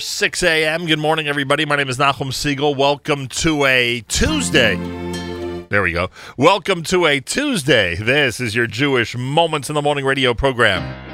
6 a.m. Good morning, everybody. My name is Nachum Segal. Welcome to a Tuesday. There we go. Welcome to a Tuesday. This is your Jewish Moments in the Morning radio program.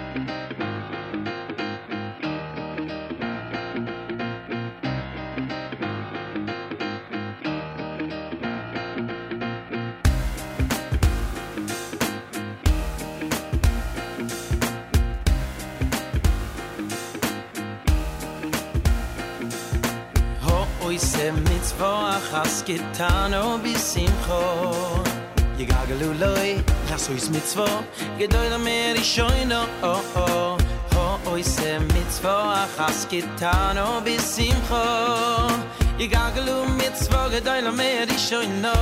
it's for has getan o bi kho ye gagalu loy das so is mit zwo gedoyr mer ich scho no o o ho oi se mit zwo has getan o bi kho ye gagalu mit zwo gedoyr mer ich scho no.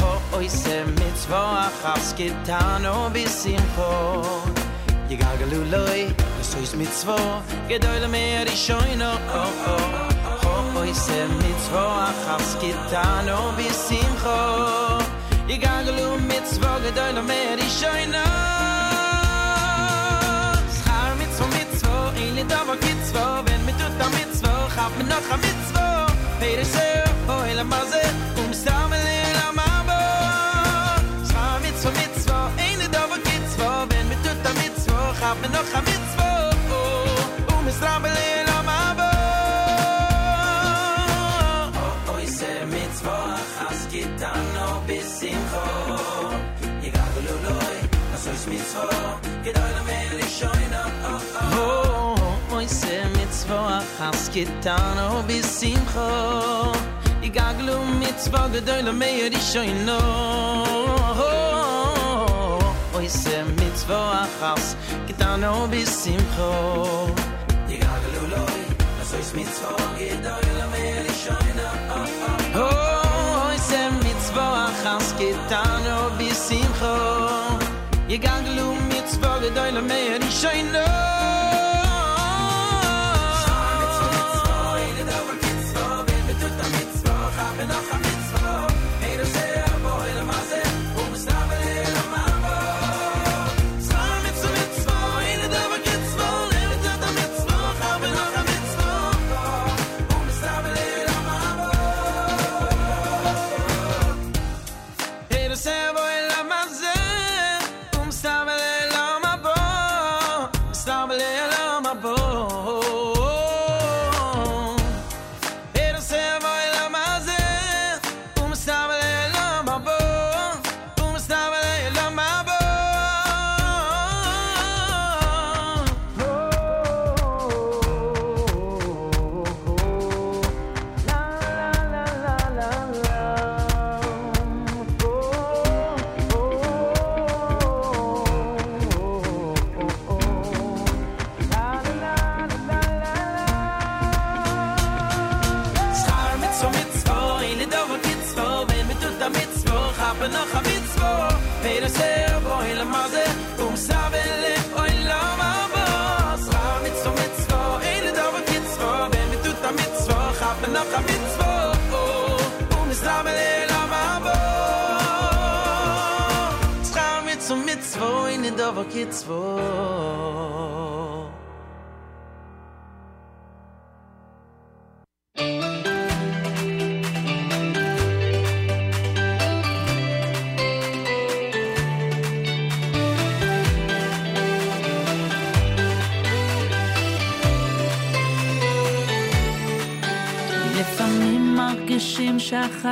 Ho oi se mit zwo has getan o bi kho ye gagalu loy Du bist mit zwo, gedoile mer ich scheine, oh oh, oisem mitzvo achas kitano bisimcho igaglu mitzvo gedoylo mer ishoyno schar mitzvo mitzvo ili mit kitzvo ben mitut a mitzvo chaf menoch a mitzvo peir isher öh, oil maze um stamel il amabo schar mitzvo mitzvo ili dobo kitzvo ben mitut a mitzvo mir noch a mitzvo oh, um stamel il mitzvah gedoy le mel shoyna oh moy se mitzvah has getan ob simcho igaglu mitzvah gedoy le mel shoyna moy se mitzvah has getan ob simcho igaglu loy so is mitzvah gedoy le mel shoyna oh moy se mitzvah has getan ob simcho Ihr gangelt um mir zwölf Deile mehr, ich.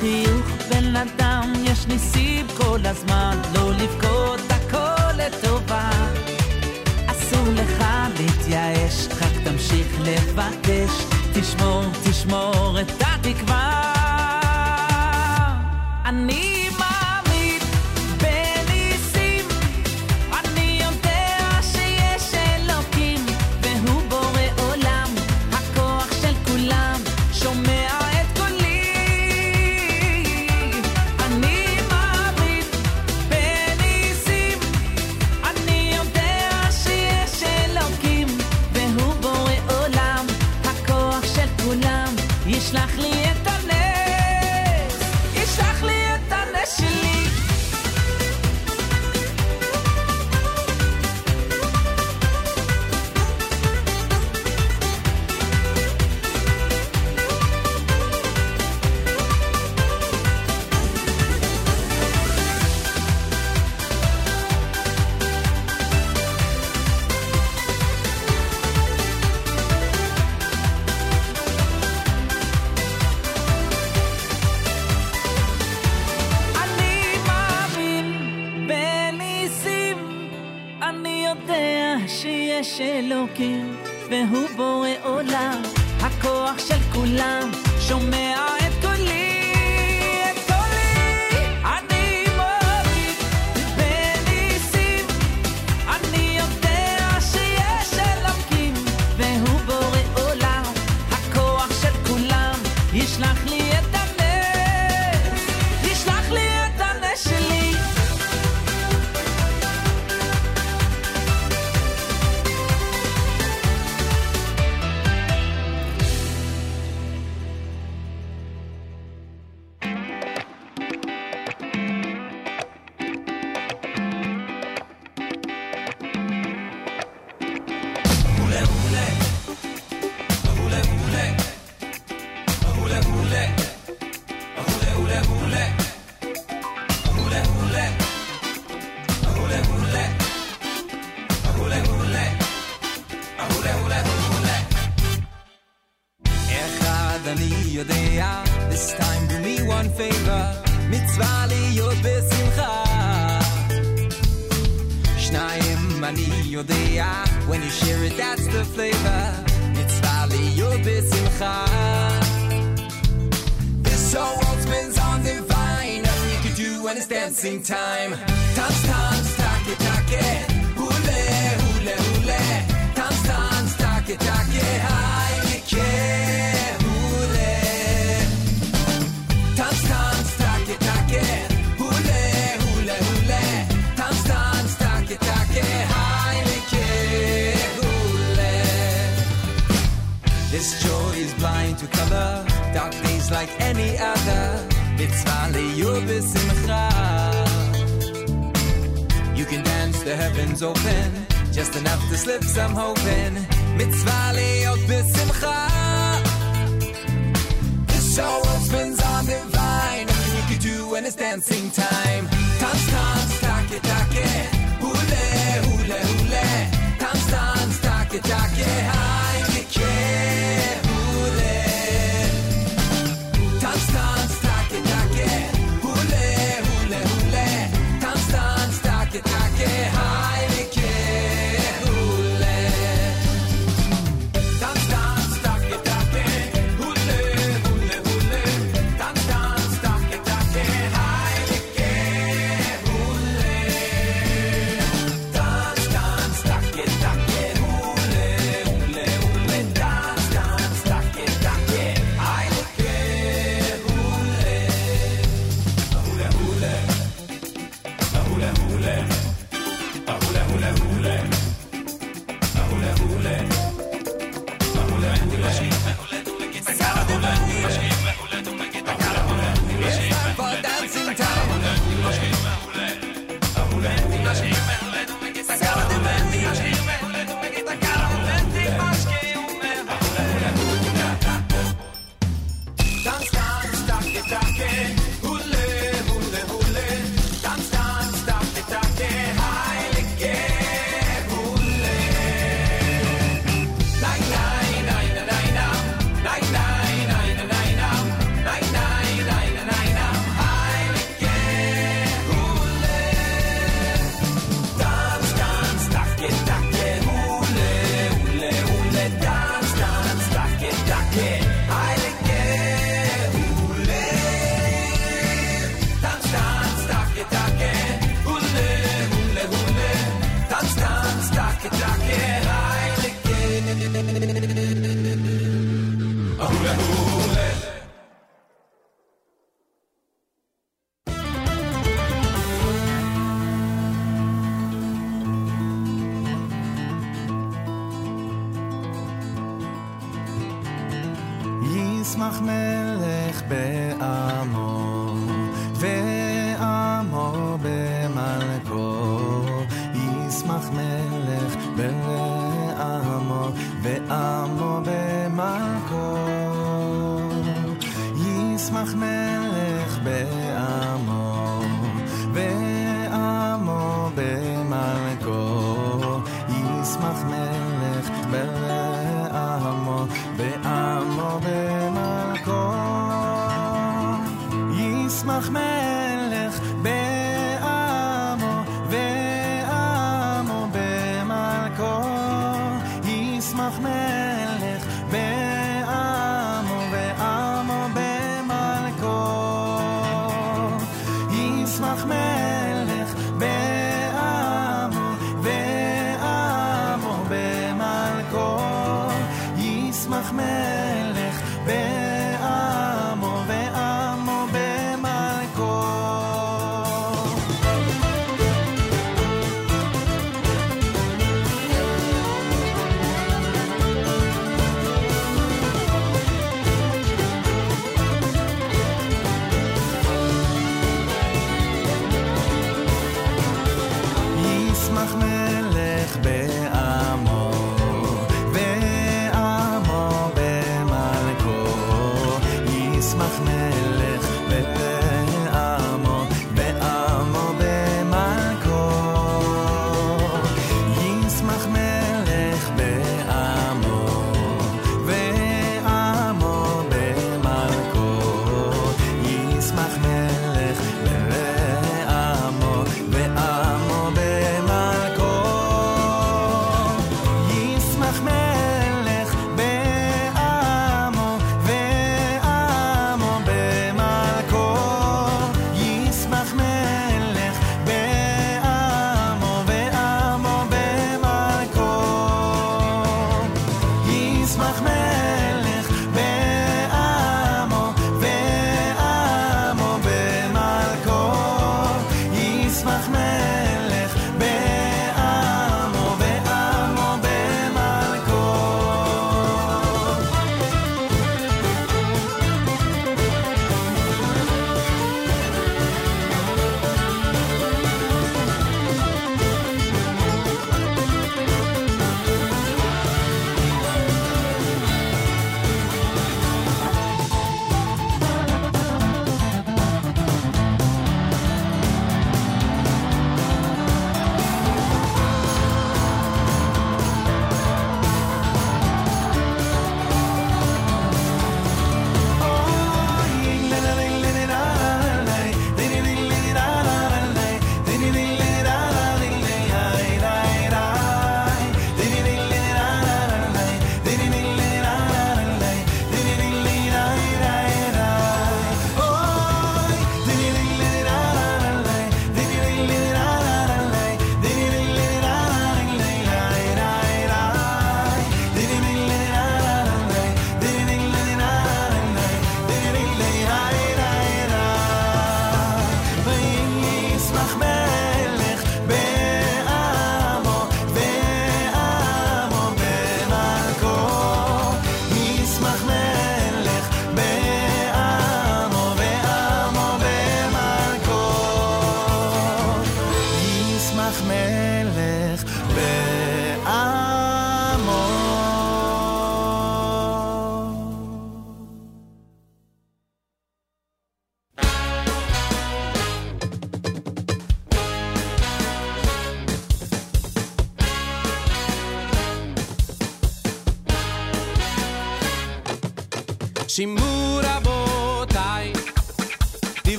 create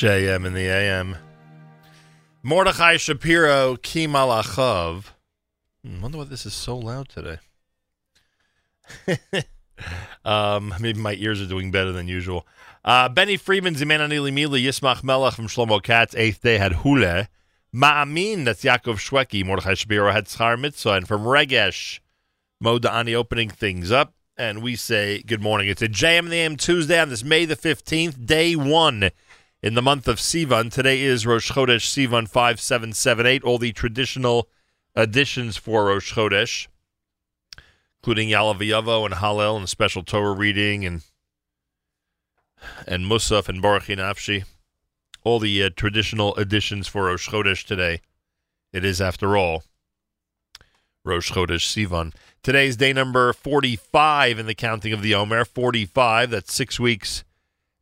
JM in the AM. Mordechai Shapiro, Ki Malachov. Hmm, wonder why this is so loud today. um, maybe my ears are doing better than usual. Uh, Benny Friedman, Ziman Anili Mili, Yismach Melech from Shlomo Katz, eighth day had Hule. Ma'amin, that's Yaakov Shweki. Mordechai Shapiro had Schar Mitzvah. And from Regesh, Mo Da'ani opening things up. And we say good morning. It's a JM the AM Tuesday on this May the 15th, day one in the month of Sivan. Today is Rosh Chodesh Sivan 5778. All the traditional additions for Rosh Chodesh, including Ya'aleh V'yavo and Hallel and special Torah reading and and Musaf and Barchi Nafshi. All the uh, traditional additions for Rosh Chodesh today. It is, after all, Rosh Chodesh Sivan. Today's day number 45 in the counting of the Omer. 45, that's six weeks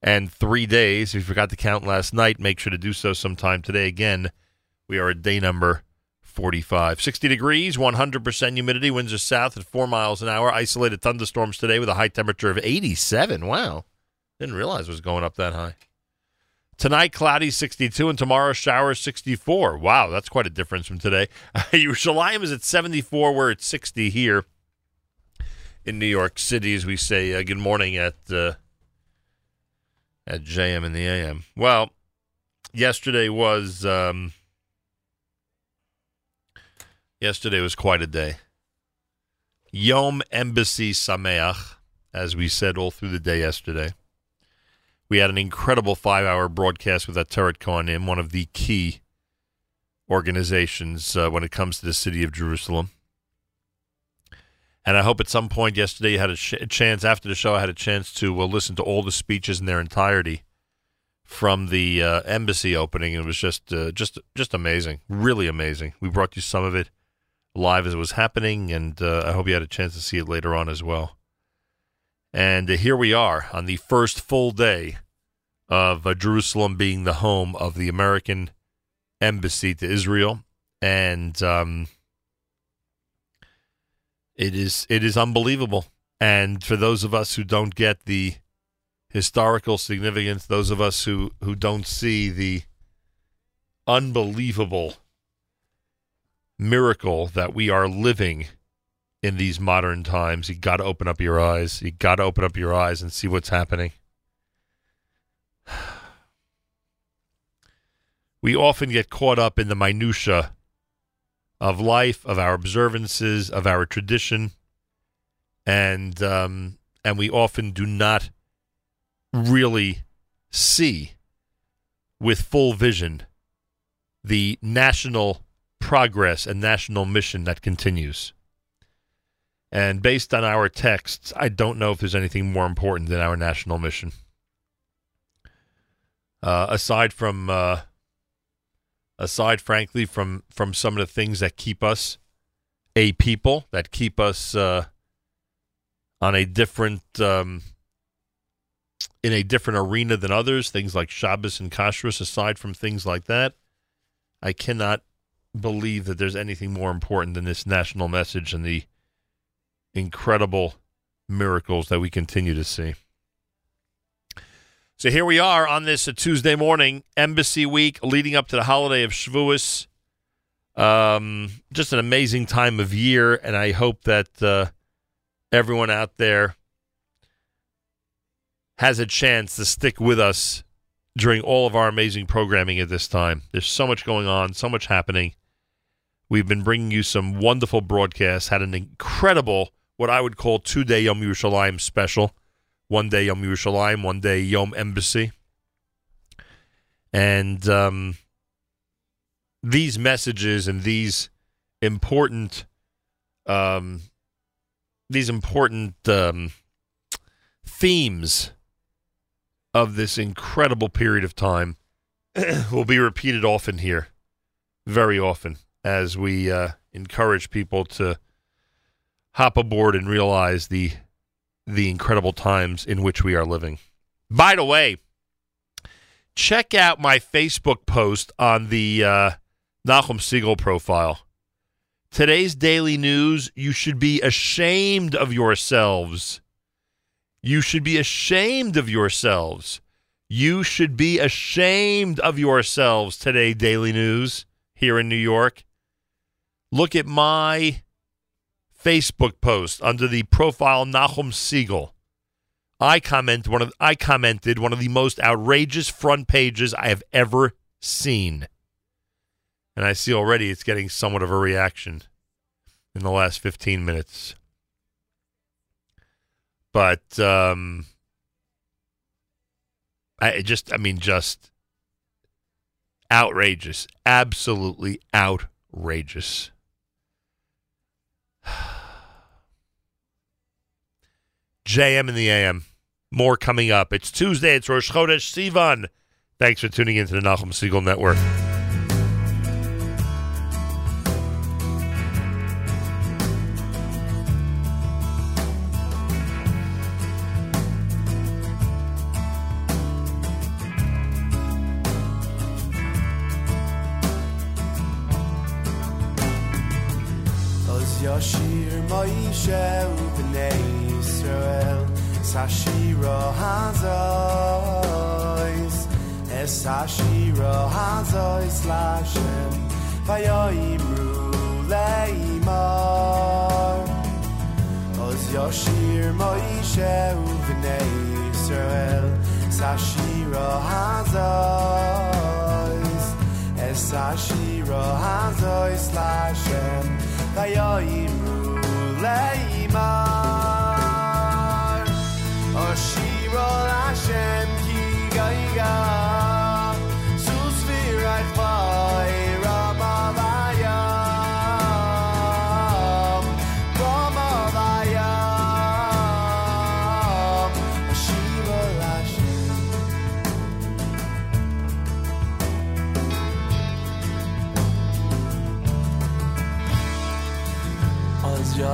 and three days. If you forgot to count last night, make sure to do so sometime today. Again, we are at day number 45. 60 degrees, 100% humidity, winds are south at 4 miles an hour. Isolated thunderstorms today with a high temperature of 87. Wow. Didn't realize it was going up that high. Tonight, cloudy 62, and tomorrow, showers 64. Wow, that's quite a difference from today. Yerushalayim is at 74, where it's 60 here in New York City, as we say uh, good morning at uh, at JM in the AM. Well, yesterday was um, yesterday was quite a day. Yom Embassy Sameach, as we said all through the day yesterday. We had an incredible five-hour broadcast with Ateret Cohanim, one of the key organizations uh, when it comes to the city of Jerusalem. And I hope at some point yesterday you had a, sh- a chance after the show. I had a chance to uh, listen to all the speeches in their entirety from the uh, embassy opening. It was just uh, just just amazing, really amazing. We brought you some of it live as it was happening, and uh, I hope you had a chance to see it later on as well. And uh, here we are on the first full day of uh, Jerusalem being the home of the American embassy to Israel, and um, it is it is unbelievable. And for those of us who don't get the historical significance, those of us who who don't see the unbelievable miracle that we are living in these modern times, you got to open up your eyes. You got to open up your eyes and see what's happening. We often get caught up in the minutia of life, of our observances, of our tradition, and um, and we often do not really see with full vision the national progress and national mission that continues. And based on our texts, I don't know if there's anything more important than our national mission. Uh, aside from, uh, aside, frankly, from from some of the things that keep us a people, that keep us uh, on a different, um, in a different arena than others, things like Shabbos and Kashrus. Aside from things like that, I cannot believe that there's anything more important than this national message and the incredible miracles that we continue to see. So here we are on this uh, Tuesday morning, Embassy Week, leading up to the holiday of Shavuos. Um, just an amazing time of year, and I hope that uh, everyone out there has a chance to stick with us during all of our amazing programming at this time. There's so much going on, so much happening. We've been bringing you some wonderful broadcasts, had an incredible, what I would call two day Yom Yerushalayim special. One day Yom Yerushalayim, one day Yom Embassy. And um, these messages and these important, um, these important um, themes of this incredible period of time will be repeated often here, very often, as we uh, encourage people to hop aboard and realize the the incredible times in which we are living. By the way, check out my Facebook post on the uh, Nachum Segal profile. Today's daily news, you should be ashamed of yourselves. You should be ashamed of yourselves. You should be ashamed of yourselves today, Daily News, here in New York. Look at my Facebook post under the profile Nachum Segal. I comment one of I commented one of the most outrageous front pages I have ever seen. And I see already it's getting somewhat of a reaction in the last 15 minutes. But um I just I mean just outrageous, absolutely outrageous. JM in the AM. More coming up. It's Tuesday. It's Rosh Chodesh Sivan. Thanks for tuning in to the Nachum Segal Network. Yashir Moishe Ubnei Yisrael Sashira Hazois Es Sashira Hazois Lashem Vayoimru Leimar Oshiro Lashem Ki Sus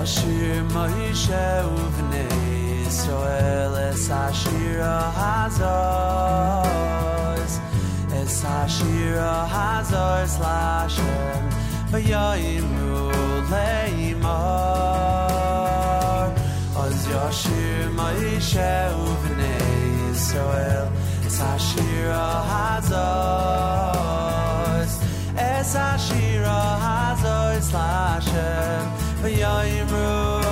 Oz Yashir Moshe Uvnei Yisrael Es Ashira Hazos Es Ashira Hazos Lashem V'yayimru Leimar Oz Yashir Moshe Uvnei Yisrael Es Ashira Hazos Es Ashira Hazos V'yayimru Leimar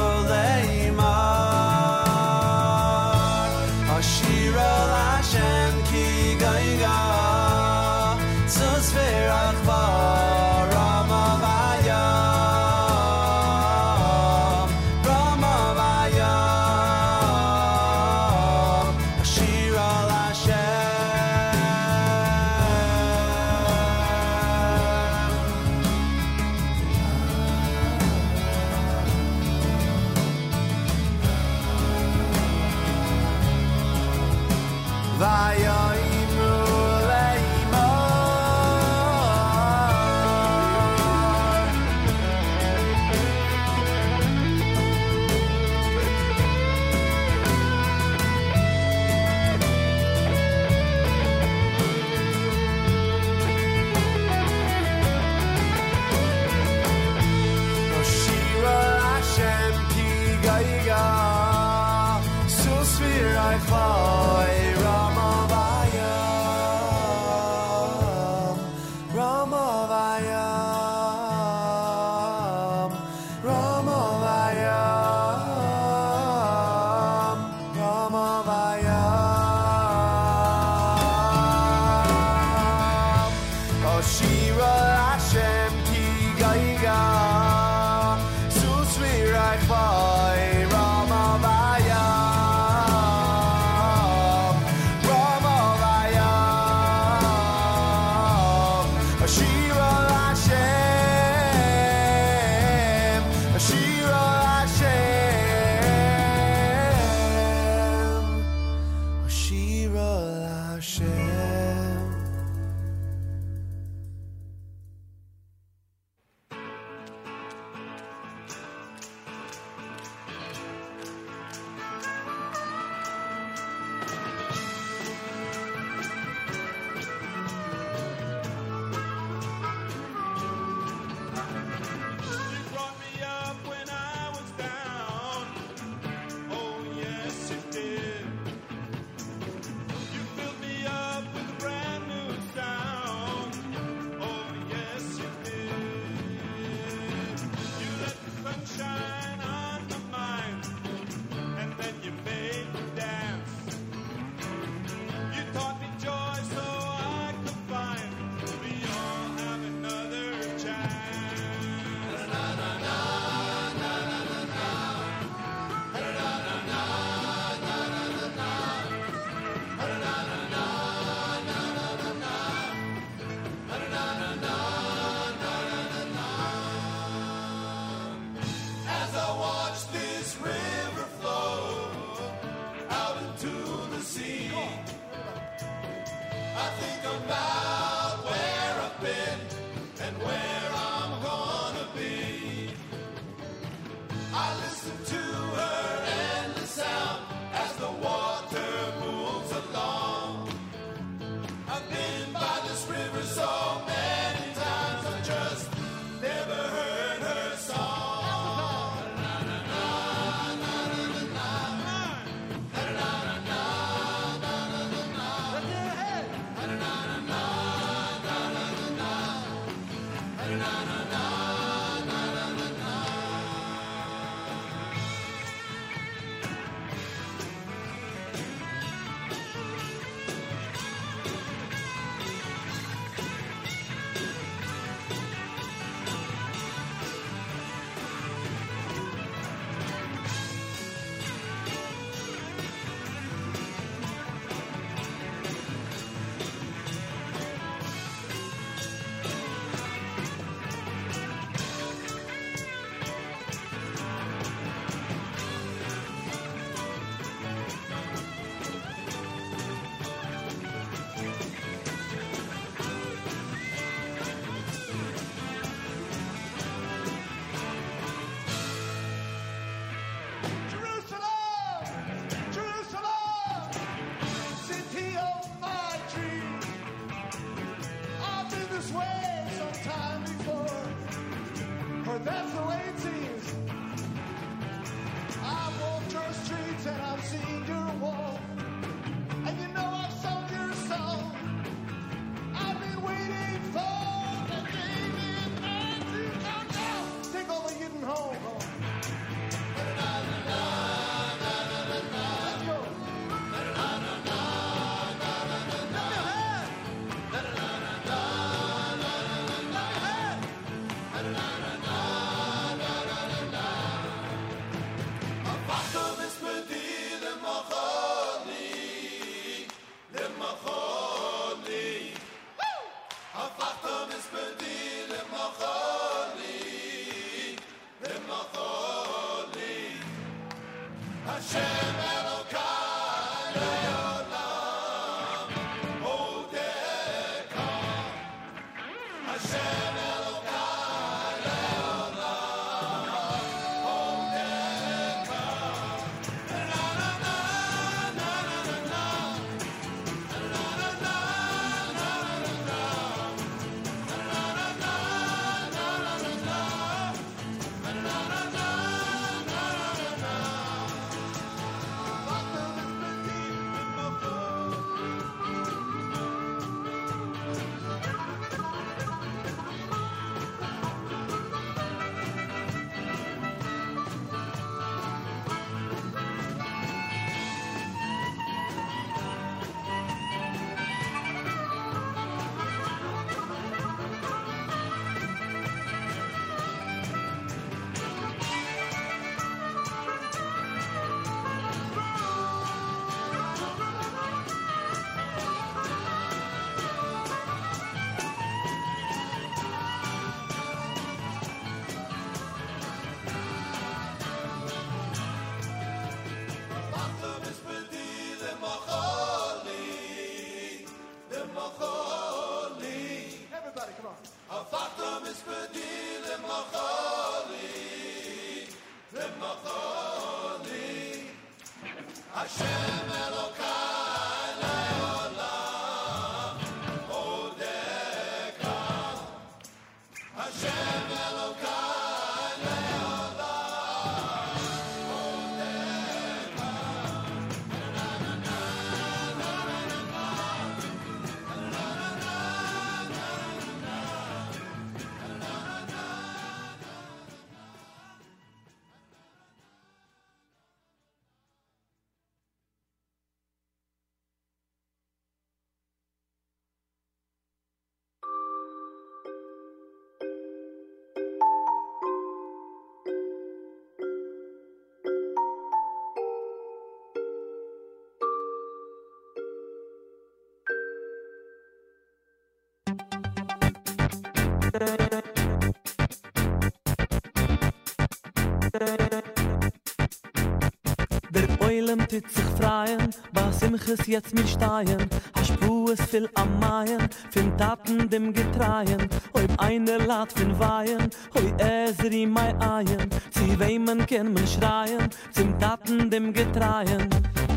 Olem tut sich freien, was im Chis jetzt mir steien. A es viel am Maien, fin Taten dem Getreien. ob eine Lad fin Weien, hoi Ezri mei Eien. Zi weimen ken men schreien, zim Taten dem Getreien.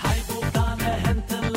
Hei wo deine Hände lang.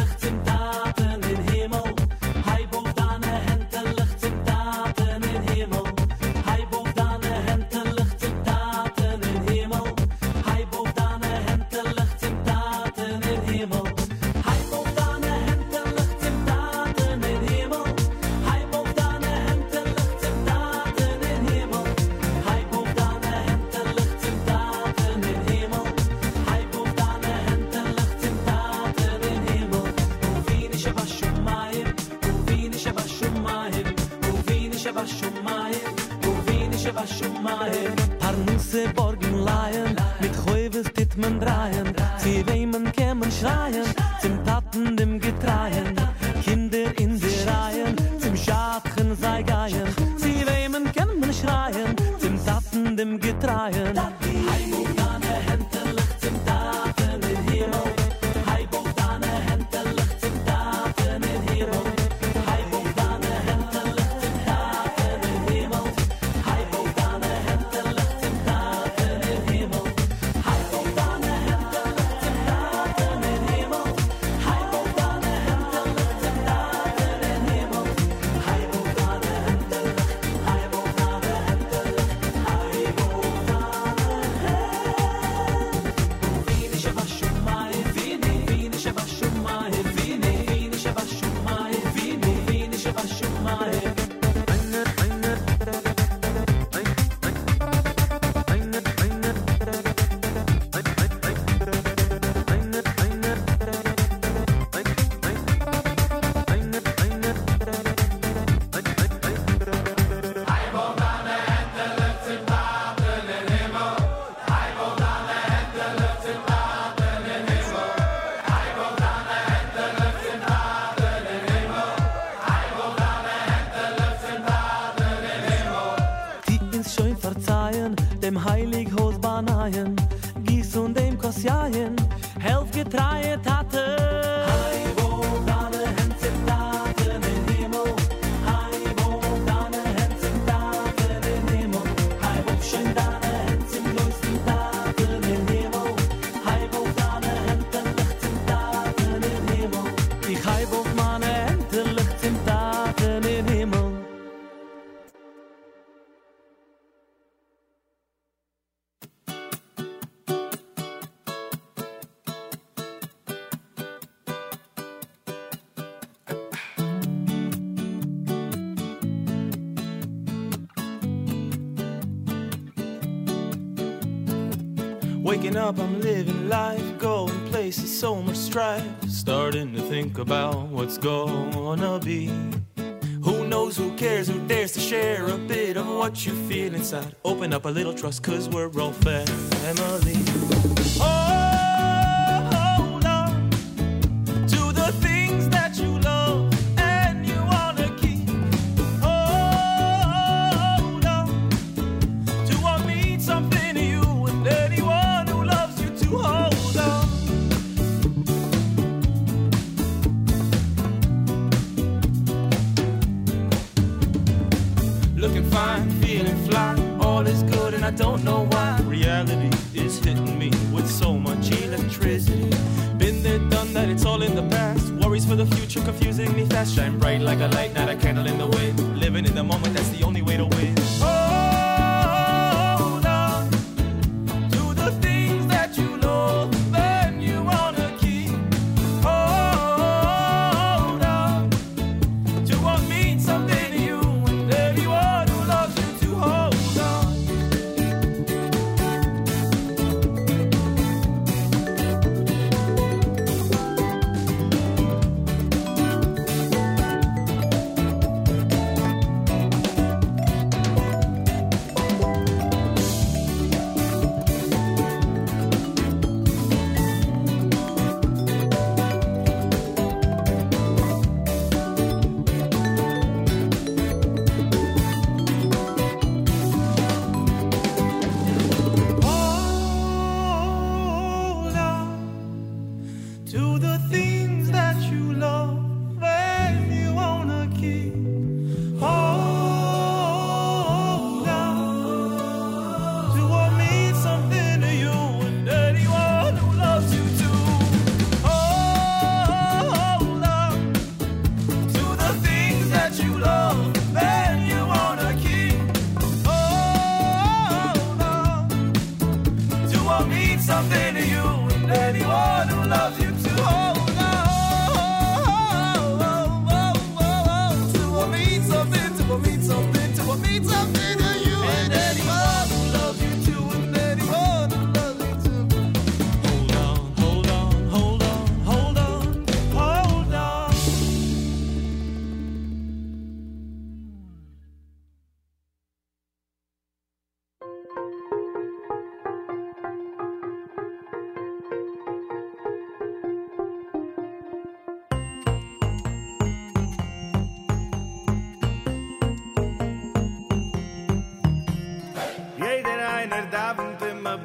about what's gonna be. Who knows, who cares, who dares to share a bit of what you feel inside? Open up a little trust, cause we're all family. Oh!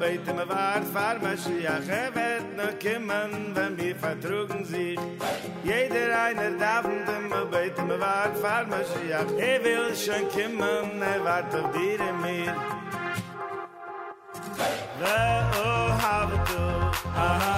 beit me wart far ma shi a er gevet no kimmen wenn mi vertrugen si jeder einer davn dem me beit me wart far ma shi a schon kimmen ne er wart auf dir in mir. La o oh, hab du aha.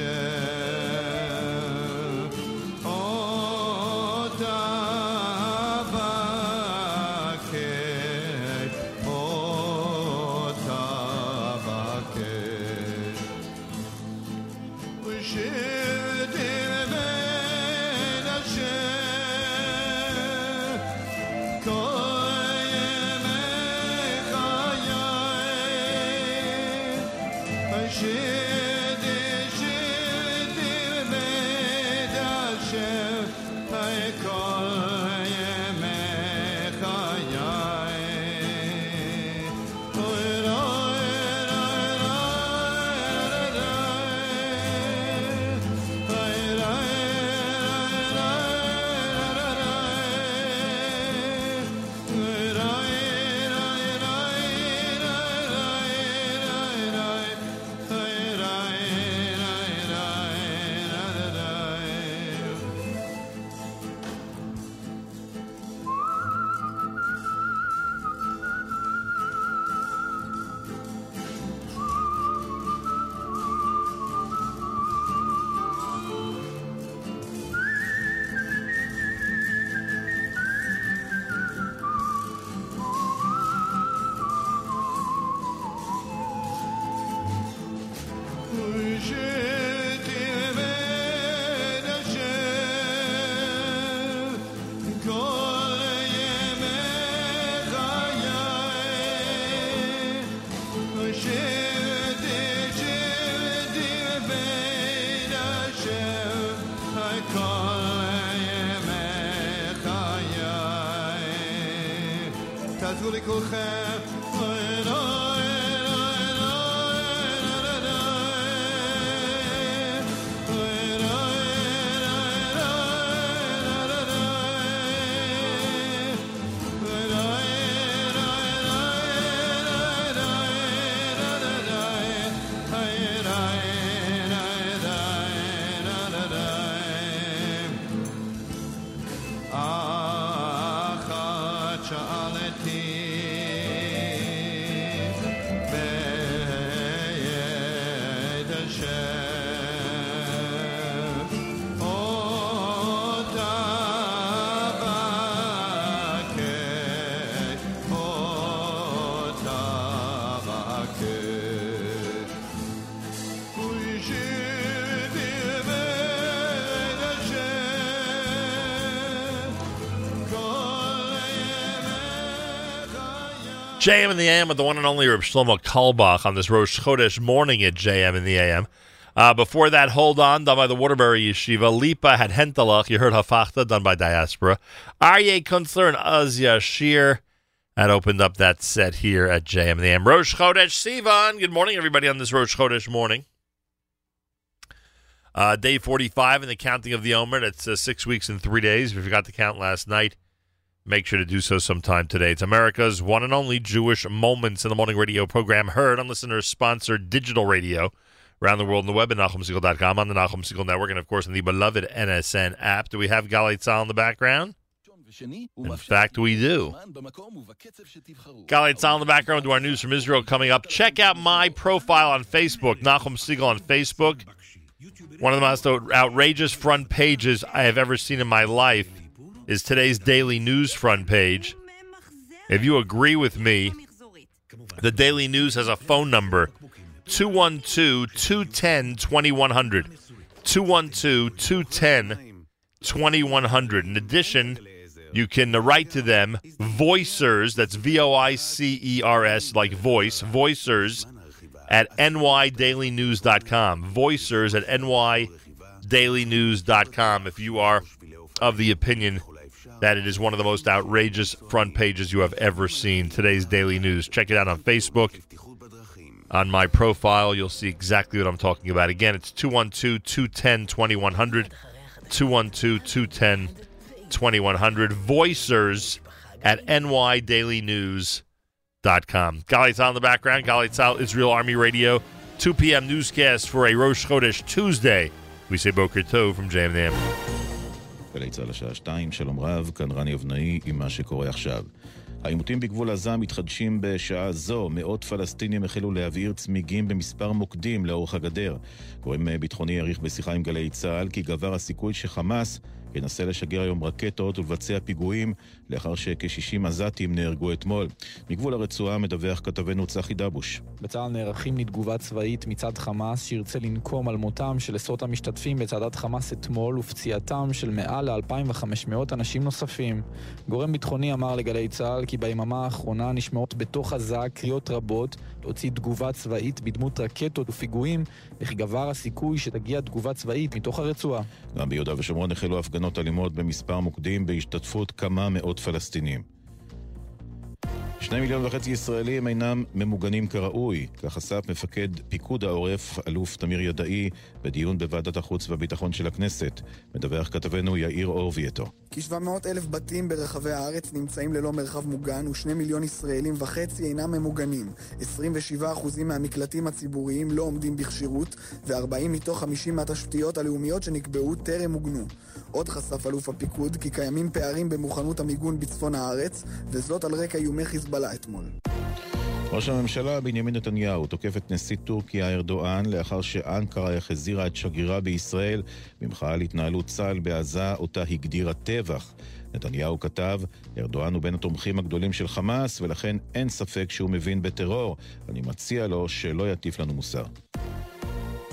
future. JM in the AM with the one and only Reb Shlomo Carlebach on this Rosh Chodesh morning at JM in the AM. Uh, before that, Hold On, done by the Waterbury Yeshiva. Lipa had Hentelach, you heard Hafachta, done by Diaspora. Aryeh Kunstler and Azia Shir. had opened up that set here at JM in the AM. Rosh Chodesh Sivan. Good morning, everybody, on this Rosh Chodesh morning. Uh, day 45 in the counting of the Omer. That's uh, six weeks and three days. You forgot to count last night, make sure to do so sometime today. It's America's one and only Jewish Moments in the Morning radio program, heard on listeners sponsored digital radio around the world on the web at NachumSegal.com, on the Nachum Segal Network, and of course on the beloved NSN app. Do we have Galei Tzal in the background? In fact, we do. Galei Tzal in the background to our news from Israel coming up. Check out my profile on Facebook, Nachum Segal on Facebook. One of the most outrageous front pages I have ever seen in my life is today's daily news front page. If you agree with me, the Daily News has a phone number 212 210 2100. 212 210 2100. In addition, you can write to them, voicers, that's V O I C E R S, like voice, voicers at nydailynews.com. Voicers at nydailynews.com if you are of the opinion that it is one of the most outrageous front pages you have ever seen. Today's Daily News. Check it out on Facebook. On my profile, you'll see exactly what I'm talking about. Again, it's 212 210 2100. 212 210 2100. Voicers at nydailynews.com. Galei Tzahal in the background. Galei Tzahal, Israel Army Radio. 2 p.m. newscast for a Rosh Chodesh Tuesday. We say Boker Tov from the גלי צה"ל השעה שתיים, שלום רב, כאן רני אבנאי עם מה שקורה עכשיו. העימותים בגבול עזה מתחדשים בשעה זו. מאות פלסטינים החלו להבעיר צמיגים במספר מוקדים לאורך הגדר. גורם ביטחוני העריך בשיחה עם גלי צה"ל כי גבר הסיכוי שחמאס ינסה לשגר היום רקטות ולבצע פיגועים לאחר שכ-60 עזתים נהרגו אתמול. מגבול הרצועה מדווח כתבנו צחי דבוש. בצה"ל נערכים לתגובה צבאית מצד חמאס שירצה לנקום על מותם של עשרות המשתתפים בצעדת חמאס אתמול ופציעתם של מעל ל-2,500 אנשים נוספים. גורם ביטחוני אמר לגלי צה"ל כי ביממה האחרונה נשמעות בתוך עזה קריאות רבות להוציא תגובה צבאית בדמות רקטות ופיגועים וכי גבר הסיכוי שתגיע תגובה צבאית מתוך הרצועה. גם ביהודה ושומרון החלו הפגנות אלימות במספר מוקדים בהשתתפות כמה מאות פלסטינים. שני מיליון וחצי ישראלים אינם ממוגנים כראוי, כך חשף מפקד פיקוד העורף, אלוף תמיר ידעי, בדיון בוועדת החוץ והביטחון של הכנסת. מדווח כתבנו יאיר אור וייטו. כ-700 אלף בתים ברחבי הארץ נמצאים ללא מרחב מוגן ושני מיליון ישראלים וחצי אינם ממוגנים. 27% מהמקלטים הציבוריים לא עומדים בכשירות ו-40 מתוך 50 מהתשתיות הלאומיות שנקבעו טרם מוגנו. עוד חשף אלוף הפיקוד כי קיימים פערים במוכנות המיגון בצפון הארץ וזאת על רקע איומי חיזבאללה אתמול. ראש הממשלה בנימין נתניהו תוקף את נשיא טורקיה ארדואן לאחר שאנקרה החזירה את שגרירה בישראל במחאה על התנהלות צה"ל בעזה אותה הגדירה טבח. נתניהו כתב, ארדואן הוא בין התומכים הגדולים של חמאס ולכן אין ספק שהוא מבין בטרור. אני מציע לו שלא יטיף לנו מוסר.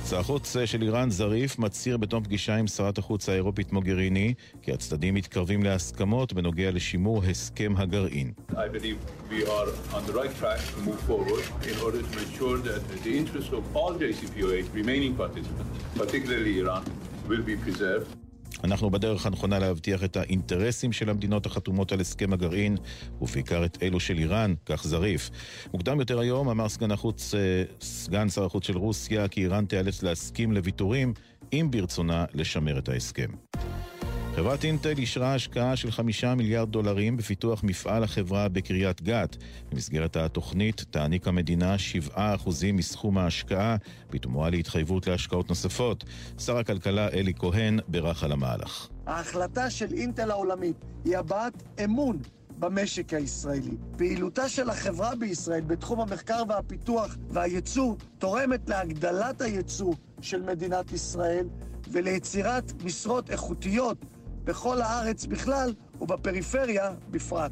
שר החוץ אה, של איראן, זריף, מצהיר בתום פגישה עם שרת החוץ האירופית מוגריני כי הצדדים מתקרבים להסכמות בנוגע לשימור הסכם הגרעין. Iran, will be preserved. אנחנו בדרך הנכונה להבטיח את האינטרסים של המדינות החתומות על הסכם הגרעין, ובעיקר את אלו של איראן, כך זריף. מוקדם יותר היום אמר סגן, החוץ, סגן שר החוץ של רוסיה כי איראן תיאלץ להסכים לוויתורים, אם ברצונה לשמר את ההסכם. חברת אינטל אישרה השקעה של חמישה מיליארד דולרים בפיתוח מפעל החברה בקריית גת. במסגרת התוכנית תעניק המדינה שבעה אחוזים מסכום ההשקעה, בתמורה להתחייבות להשקעות נוספות. שר הכלכלה אלי כהן בירך על המהלך. ההחלטה של אינטל העולמית היא הבעת אמון במשק הישראלי. פעילותה של החברה בישראל בתחום המחקר והפיתוח והייצוא תורמת להגדלת הייצוא של מדינת ישראל וליצירת משרות איכותיות בכל הארץ בכלל ובפריפריה בפרט.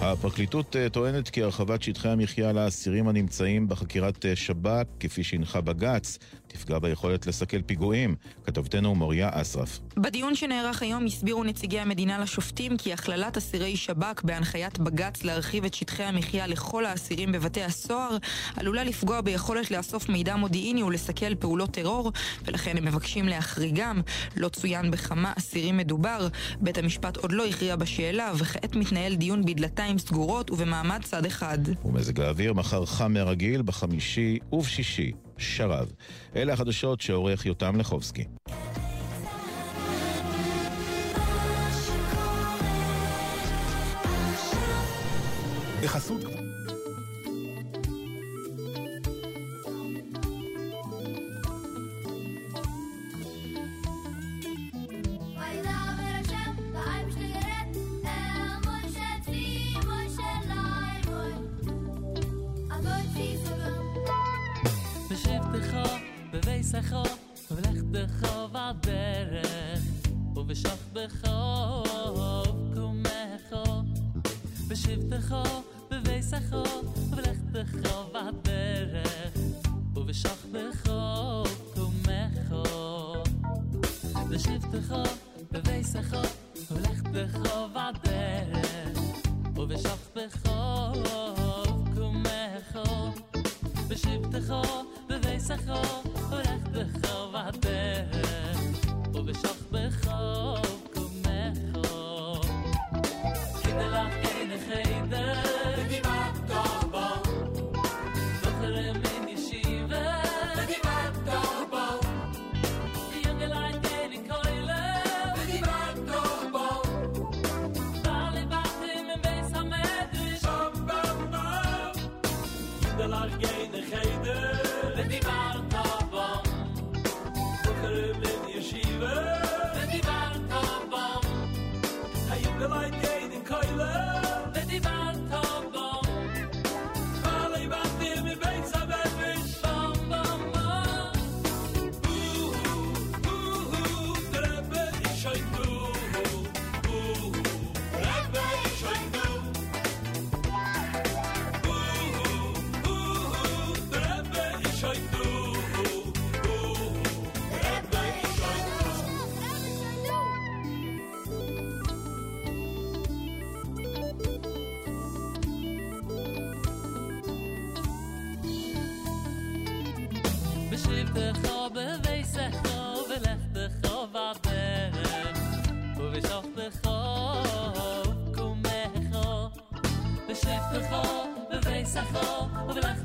הפרקליטות טוענת כי הרחבת שטחי המחיה לאסירים הנמצאים בחקירת שב"כ, כפי שהנחה בג"ץ, תפגע ביכולת לסכל פיגועים. כתבתנו מוריה אסרף. בדיון שנערך היום הסבירו נציגי המדינה לשופטים כי הכללת אסירי שב"כ בהנחיית בג"ץ להרחיב את שטחי המחיה לכל האסירים בבתי הסוהר עלולה לפגוע ביכולת לאסוף מידע מודיעיני ולסכל פעולות טרור ולכן הם מבקשים להחריגם. לא צוין בכמה אסירים מדובר. בית המשפט עוד לא הכריע בשאלה וכעת מתנהל דיון בדלתיים סגורות ובמעמד צד אחד. ומזג האוויר מחר חם מהרגיל בחמישי ובשישי. שרב. אלה החדשות שעורך יותם לחובסקי. בחסות sacho vlech de khovat berg u vshach be khov kum echo beshiv de kho beve sacho vlech de khovat berg u сахo, לאַכט בחרבאַט, דאָ איז אַ פאַך קומעט. די אין דער בביסך, ולכתך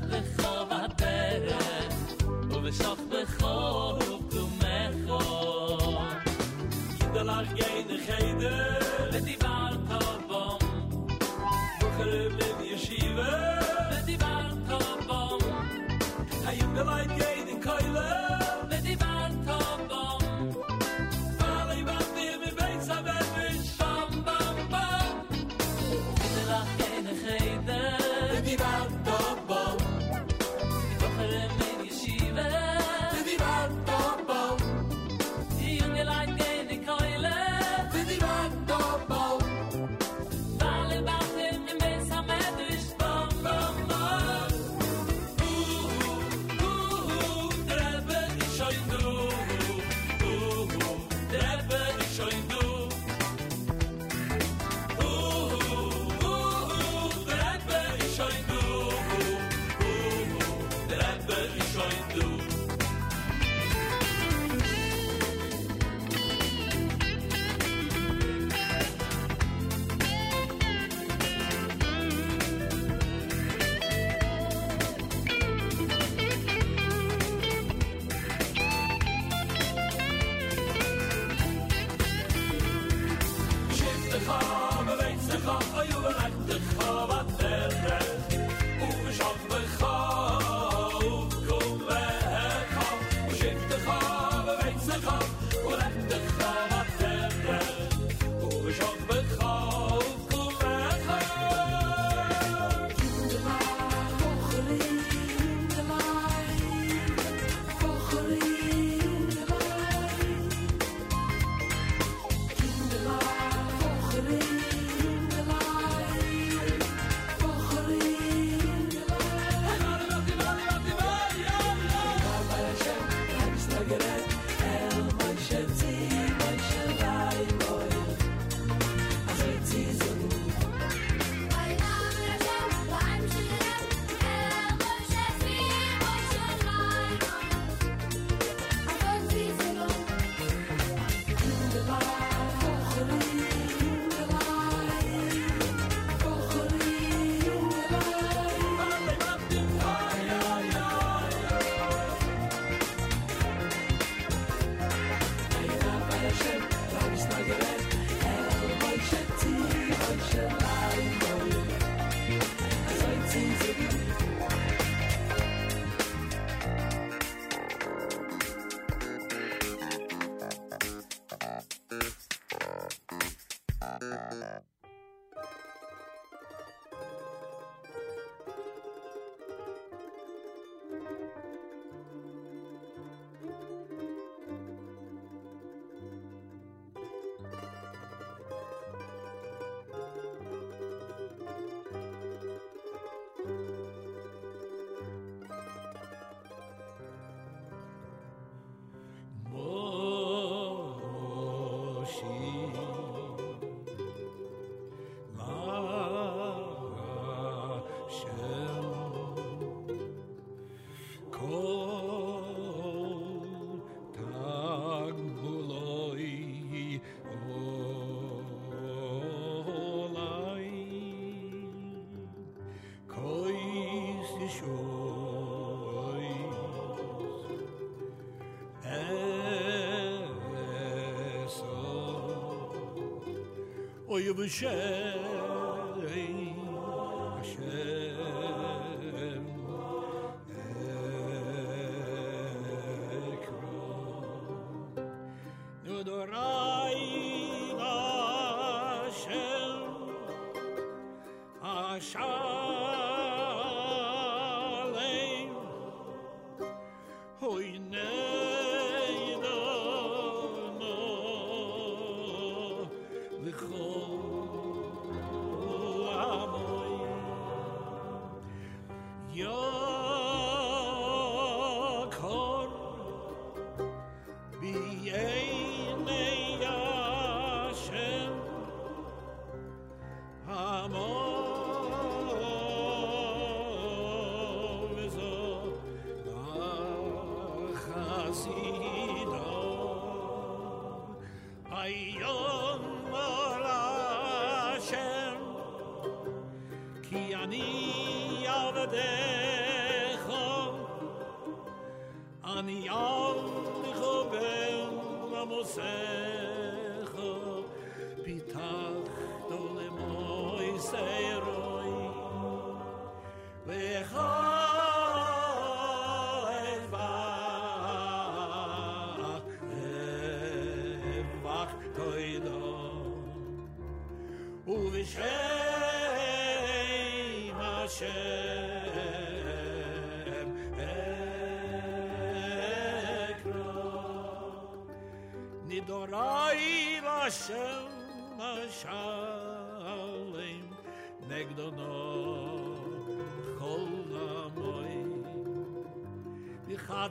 oy bu şey.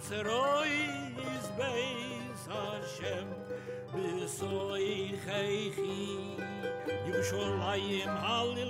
Zeroi is beis Hashem Besoi chaychi Yerushalayim al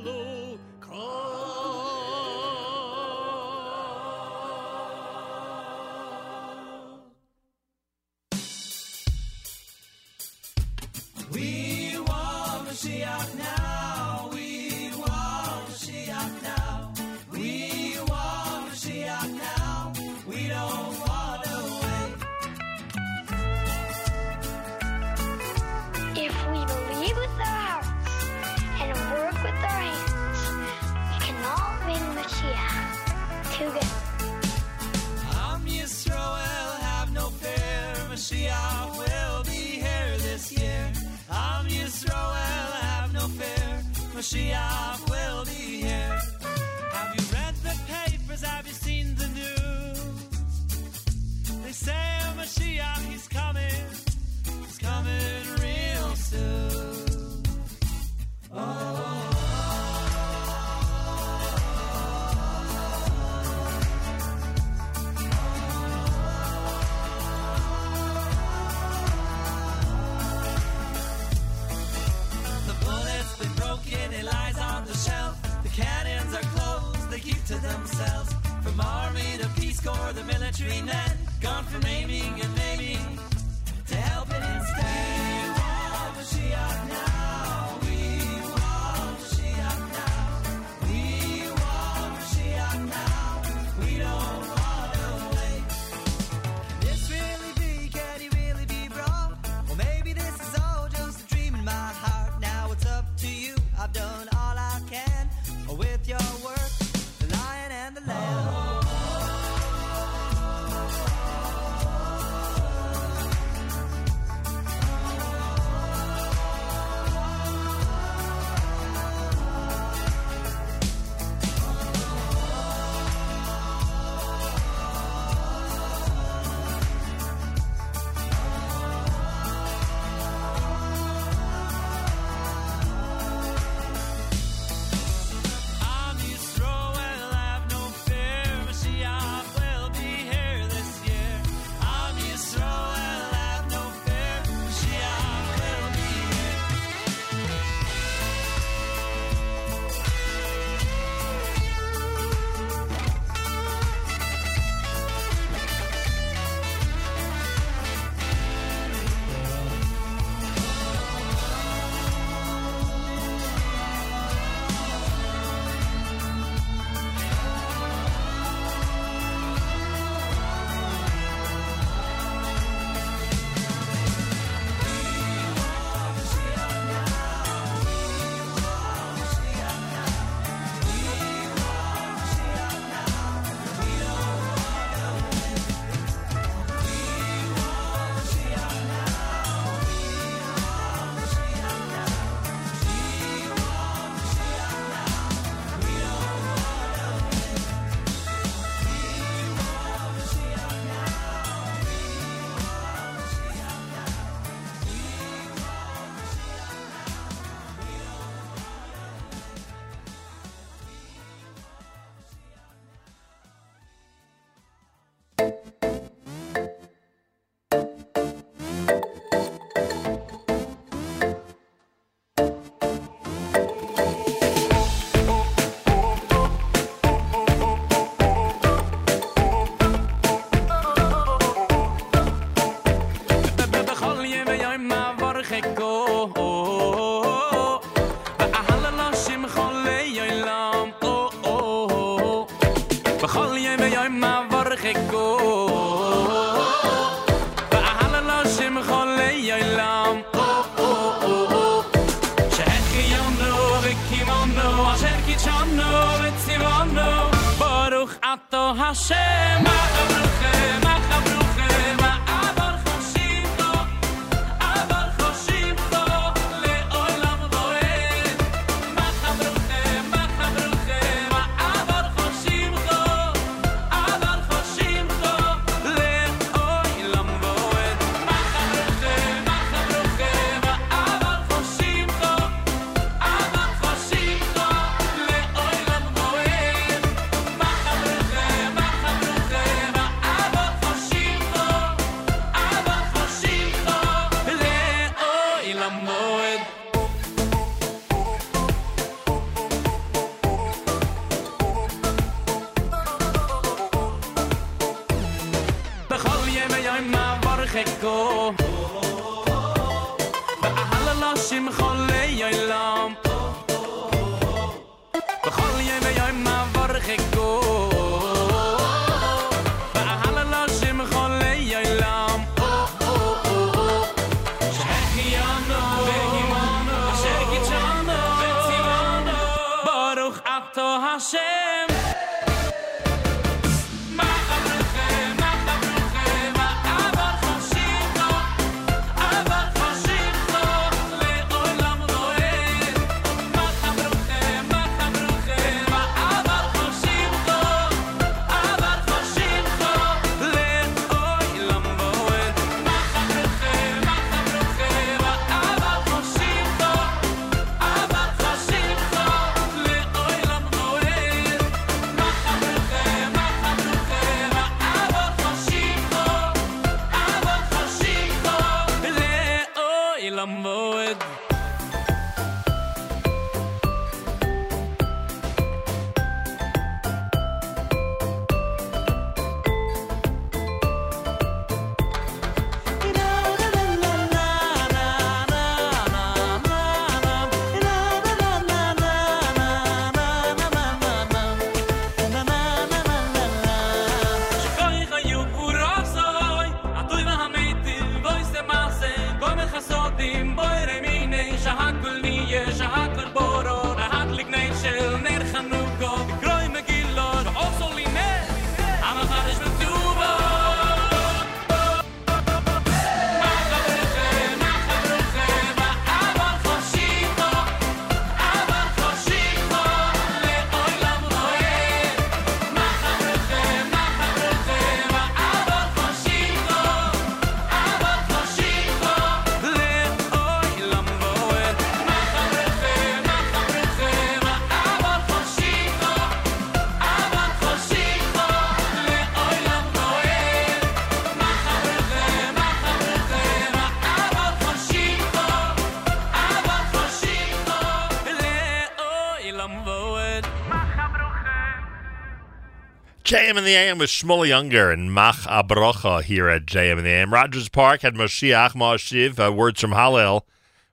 JM in the AM with Shmuel Younger and Mach Abrocha here at JM in the AM. Rogers Park had Moshiach Moshiv, uh, words from Hallel,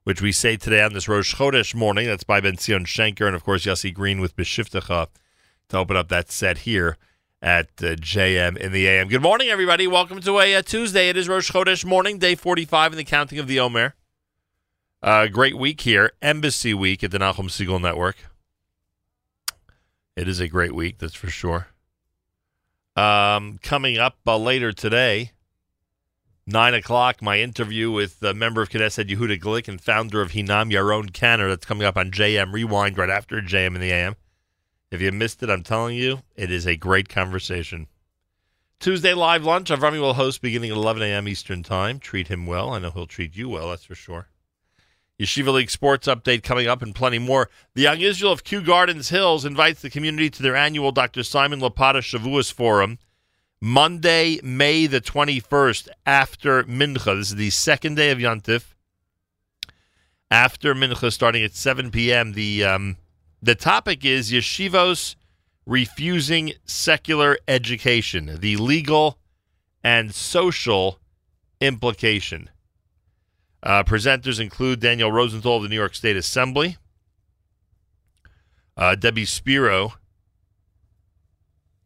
which we say today on this Rosh Chodesh morning. That's by Ben Zion Shenker and, of course, Yossi Green with Beshiftecha to open up that set here at uh, JM in the AM. Good morning, everybody. Welcome to a uh, Tuesday. It is Rosh Chodesh morning, day 45 in the counting of the Omer. Uh, great week here, Embassy Week at the Nachum Segal Network. It is a great week, that's for sure. Um, coming up uh, later today, 9 o'clock, my interview with the member of Knesset Yehuda Glick and founder of Hinam Yaron Kanner. That's coming up on JM Rewind right after JM in the AM. If you missed it, I'm telling you, it is a great conversation. Tuesday live lunch, Avrami will host beginning at 11 a.m. Eastern Time. Treat him well. I know he'll treat you well, that's for sure. Yeshiva League sports update coming up and plenty more. The Young Israel of Kew Gardens Hills invites the community to their annual Dr. Simon Lapata Shavuos Forum Monday, May the 21st, after Mincha. This is the second day of Yontif. After Mincha, starting at 7 p.m., the, um, the topic is Yeshivos refusing secular education, the legal and social implication. Uh, presenters include Daniel Rosenthal of the New York State Assembly, uh, Debbie Spiro,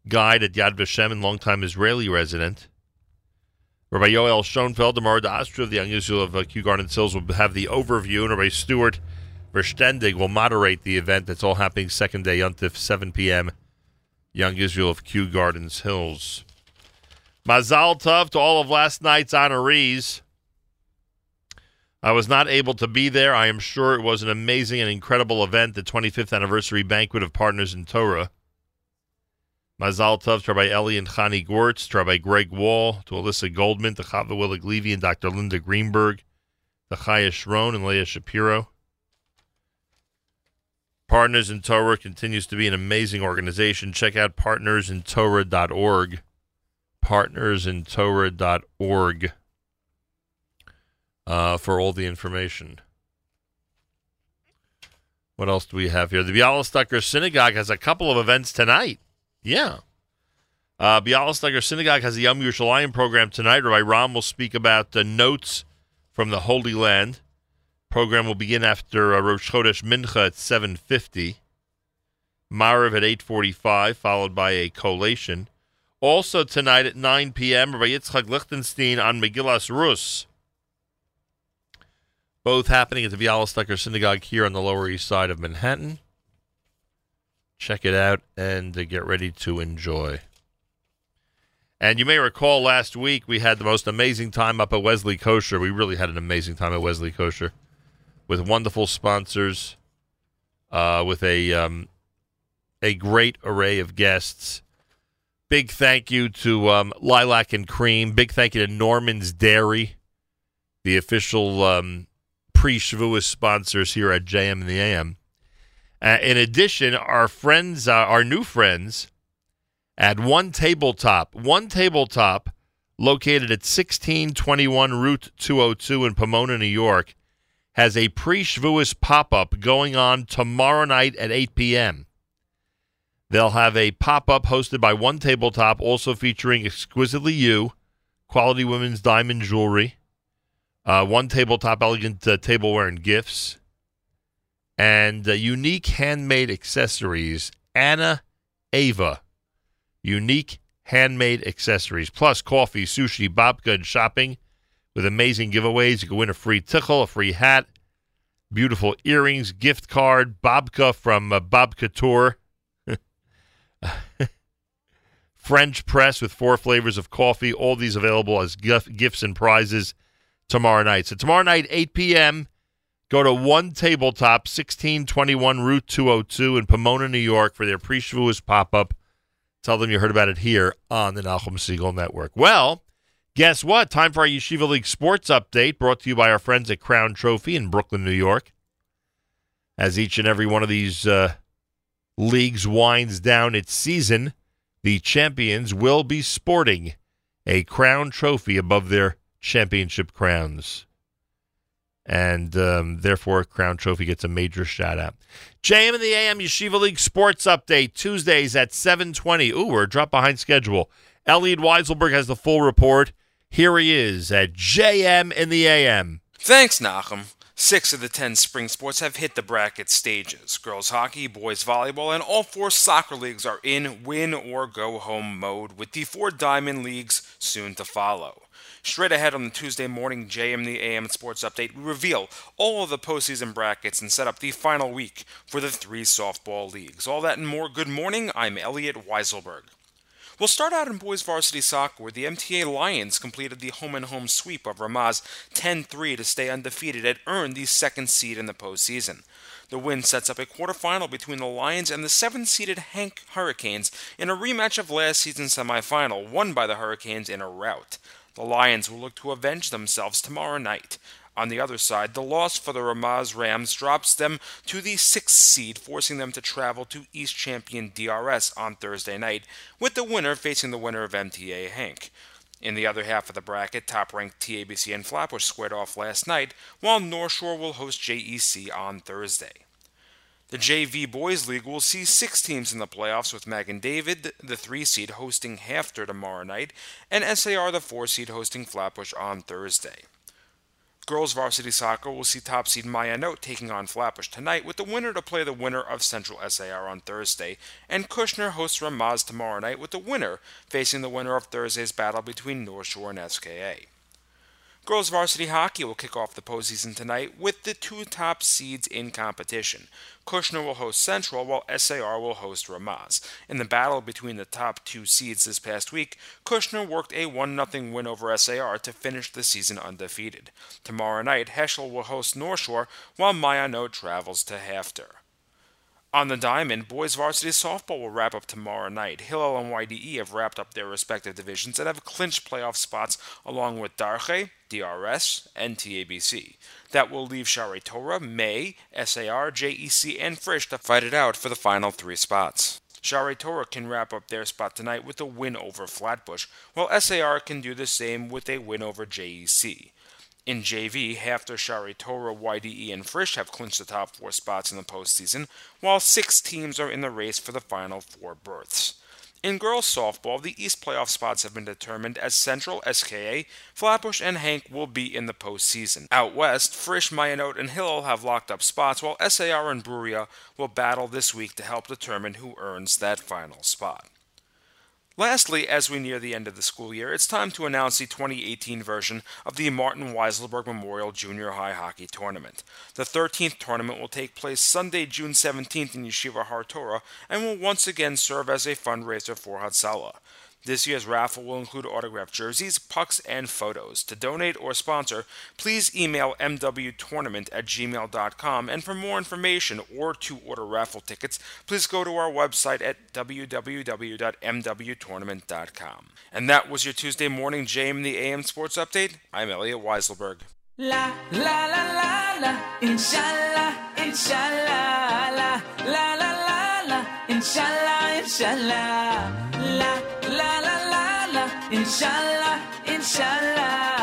guide at Yad Vashem and longtime Israeli resident. Rabbi Yoel Schoenfeld, the Mara D'Asra of the Young Israel of uh, Kew Gardens Hills, will have the overview, and Rabbi Stuart Verstendig will moderate the event that's all happening second day Yontif, 7 p.m. Young Israel of Kew Gardens Hills. Mazal Tov to all of last night's honorees. I was not able to be there. I am sure it was an amazing and incredible event, the 25th anniversary banquet of Partners in Torah. Mazal Tov to Rabbi Eli and Chani Gortz, to Rabbi Greg Wall, to Alyssa Goldman, to Chava Willig Levy and Dr. Linda Greenberg, to Chaya Shron and Leah Shapiro. Partners in Torah continues to be an amazing organization. Check out partnersintorah.org. Partnersintorah.org uh, for all the information. What else do we have here? The Bialystoker Synagogue has a couple of events tonight. Yeah. Uh, Bialystoker Synagogue has a Yom Yerushalayim program tonight. Rabbi Ram will speak about the notes from the Holy Land. Program will begin after uh, Rosh Chodesh Mincha at 7.50. Mariv at 8.45, followed by a collation. Also tonight at 9 p.m., Rabbi Yitzchak Lichtenstein on Megillas Rus. Both happening at the Bialystoker Synagogue here on the Lower East Side of Manhattan. Check it out and uh, get ready to enjoy. And you may recall last week we had the most amazing time up at Wesley Kosher. We really had an amazing time at Wesley Kosher with wonderful sponsors, uh, with a um, a great array of guests. Big thank you to um, Lilac and Cream. Big thank you to Norman's Dairy, the official um, pre-Shavuos sponsors here at JM and the AM. Uh, in addition, our friends, uh, our new friends at One Tabletop, One Tabletop, located at 1621 Route 202 in Pomona, New York, has a pre-Shavuos pop-up going on tomorrow night at 8 p.m. They'll have a pop-up hosted by One Tabletop, also featuring exquisitely you, quality women's diamond jewelry, uh, One Tabletop elegant uh, tableware and gifts, and uh, unique handmade accessories. Anna Ava, unique handmade accessories, plus coffee, sushi, babka, and shopping with amazing giveaways. You can win a free tichel, a free hat, beautiful earrings, gift card, babka from uh, Babka Tour. French press with four flavors of coffee. All these available as gif- gifts and prizes tomorrow night. So tomorrow night, 8 p.m., go to One Tabletop, 1621 Route 202 in Pomona, New York for their pre-Shavuos pop-up. Tell them you heard about it here on the Nachum Segal Network. Well, guess what? Time for our Yeshiva League sports update brought to you by our friends at Crown Trophy in Brooklyn, New York. As each and every one of these uh, leagues winds down its season, the champions will be sporting a crown trophy above their championship crowns. And um, therefore, Crown Trophy gets a major shout out. JM and the AM Yeshiva League Sports Update, Tuesdays at 720. Ooh, we're a drop behind schedule. Elliot Weiselberg has the full report. Here he is at JM in the AM. Thanks, Nachum. Six of the ten spring sports have hit the bracket stages. Girls hockey, boys volleyball, and all four soccer leagues are in win or go home mode, with the four diamond leagues soon to follow. Straight ahead on the Tuesday morning JM the AM Sports Update, we reveal all of the postseason brackets and set up the final week for the three softball leagues. All that and more. Good morning. I'm Elliot Weiselberg. We'll start out in boys varsity soccer, where the MTA Lions completed the home and home sweep of Ramaz 10 3 to stay undefeated and earn the second seed in the postseason. The win sets up a quarterfinal between the Lions and the seven seeded HANC Hurricanes in a rematch of last season's semifinal, won by the Hurricanes in a rout. The Lions will look to avenge themselves tomorrow night. On the other side, the loss for the Ramaz Rams drops them to the sixth seed, forcing them to travel to East champion DRS on Thursday night, with the winner facing the winner of MTA HANC. In the other half of the bracket, top ranked TABC and Flatbush squared off last night, while North Shore will host JEC on Thursday. The JV Boys League will see six teams in the playoffs, with Magen David, the three seed, hosting HAFTR tomorrow night, and SAR, the four seed, hosting Flatbush on Thursday. Girls varsity soccer will see top seed Mayanot taking on Flatbush tonight, with the winner to play the winner of Central SAR on Thursday, and Kushner hosts Ramaz tomorrow night, with the winner facing the winner of Thursday's battle between North Shore and SKA. Girls varsity hockey will kick off the postseason tonight with the two top seeds in competition. Kushner will host Central, while SAR will host Ramaz. In the battle between the top two seeds this past week, Kushner worked a 1 0 win over SAR to finish the season undefeated. Tomorrow night, Heschel will host North Shore, while Mayanot travels to HAFTR. On the diamond, boys varsity softball will wrap up tomorrow night. Hillel and YDE have wrapped up their respective divisions and have clinched playoff spots along with Darche, DRS, and TABC. That will leave Shaare Torah, May, SAR, JEC, and Frisch to fight it out for the final three spots. Shaare Torah can wrap up their spot tonight with a win over Flatbush, while SAR can do the same with a win over JEC. In JV, HAFTR, Shaare Torah, YDE, and Frisch have clinched the top four spots in the postseason, while six teams are in the race for the final four berths. In girls softball, the East playoff spots have been determined as Central, SKA, Flatbush, and HANC will be in the postseason. Out west, Frisch, Mayanot, and Hillel have locked up spots, while SAR and Bruria will battle this week to help determine who earns that final spot. Lastly, as we near the end of the school year, it's time to announce the 2018 version of the Martin Weiselberg Memorial Junior High Hockey Tournament. The 13th tournament will take place Sunday, June 17th in Yeshiva Har Torah and will once again serve as a fundraiser for Hatzalah. This year's raffle will include autographed jerseys, pucks, and photos. To donate or sponsor, please email mwtournament at gmail.com. And for more information or to order raffle tickets, please go to our website at www.mwtournament.com. And that was your Tuesday morning JM the AM Sports Update. I'm Elliot Weiselberg. La la la la la, inshallah, inshallah, la la la la la, inshallah, inshallah, la la la la la, inshallah, inshallah.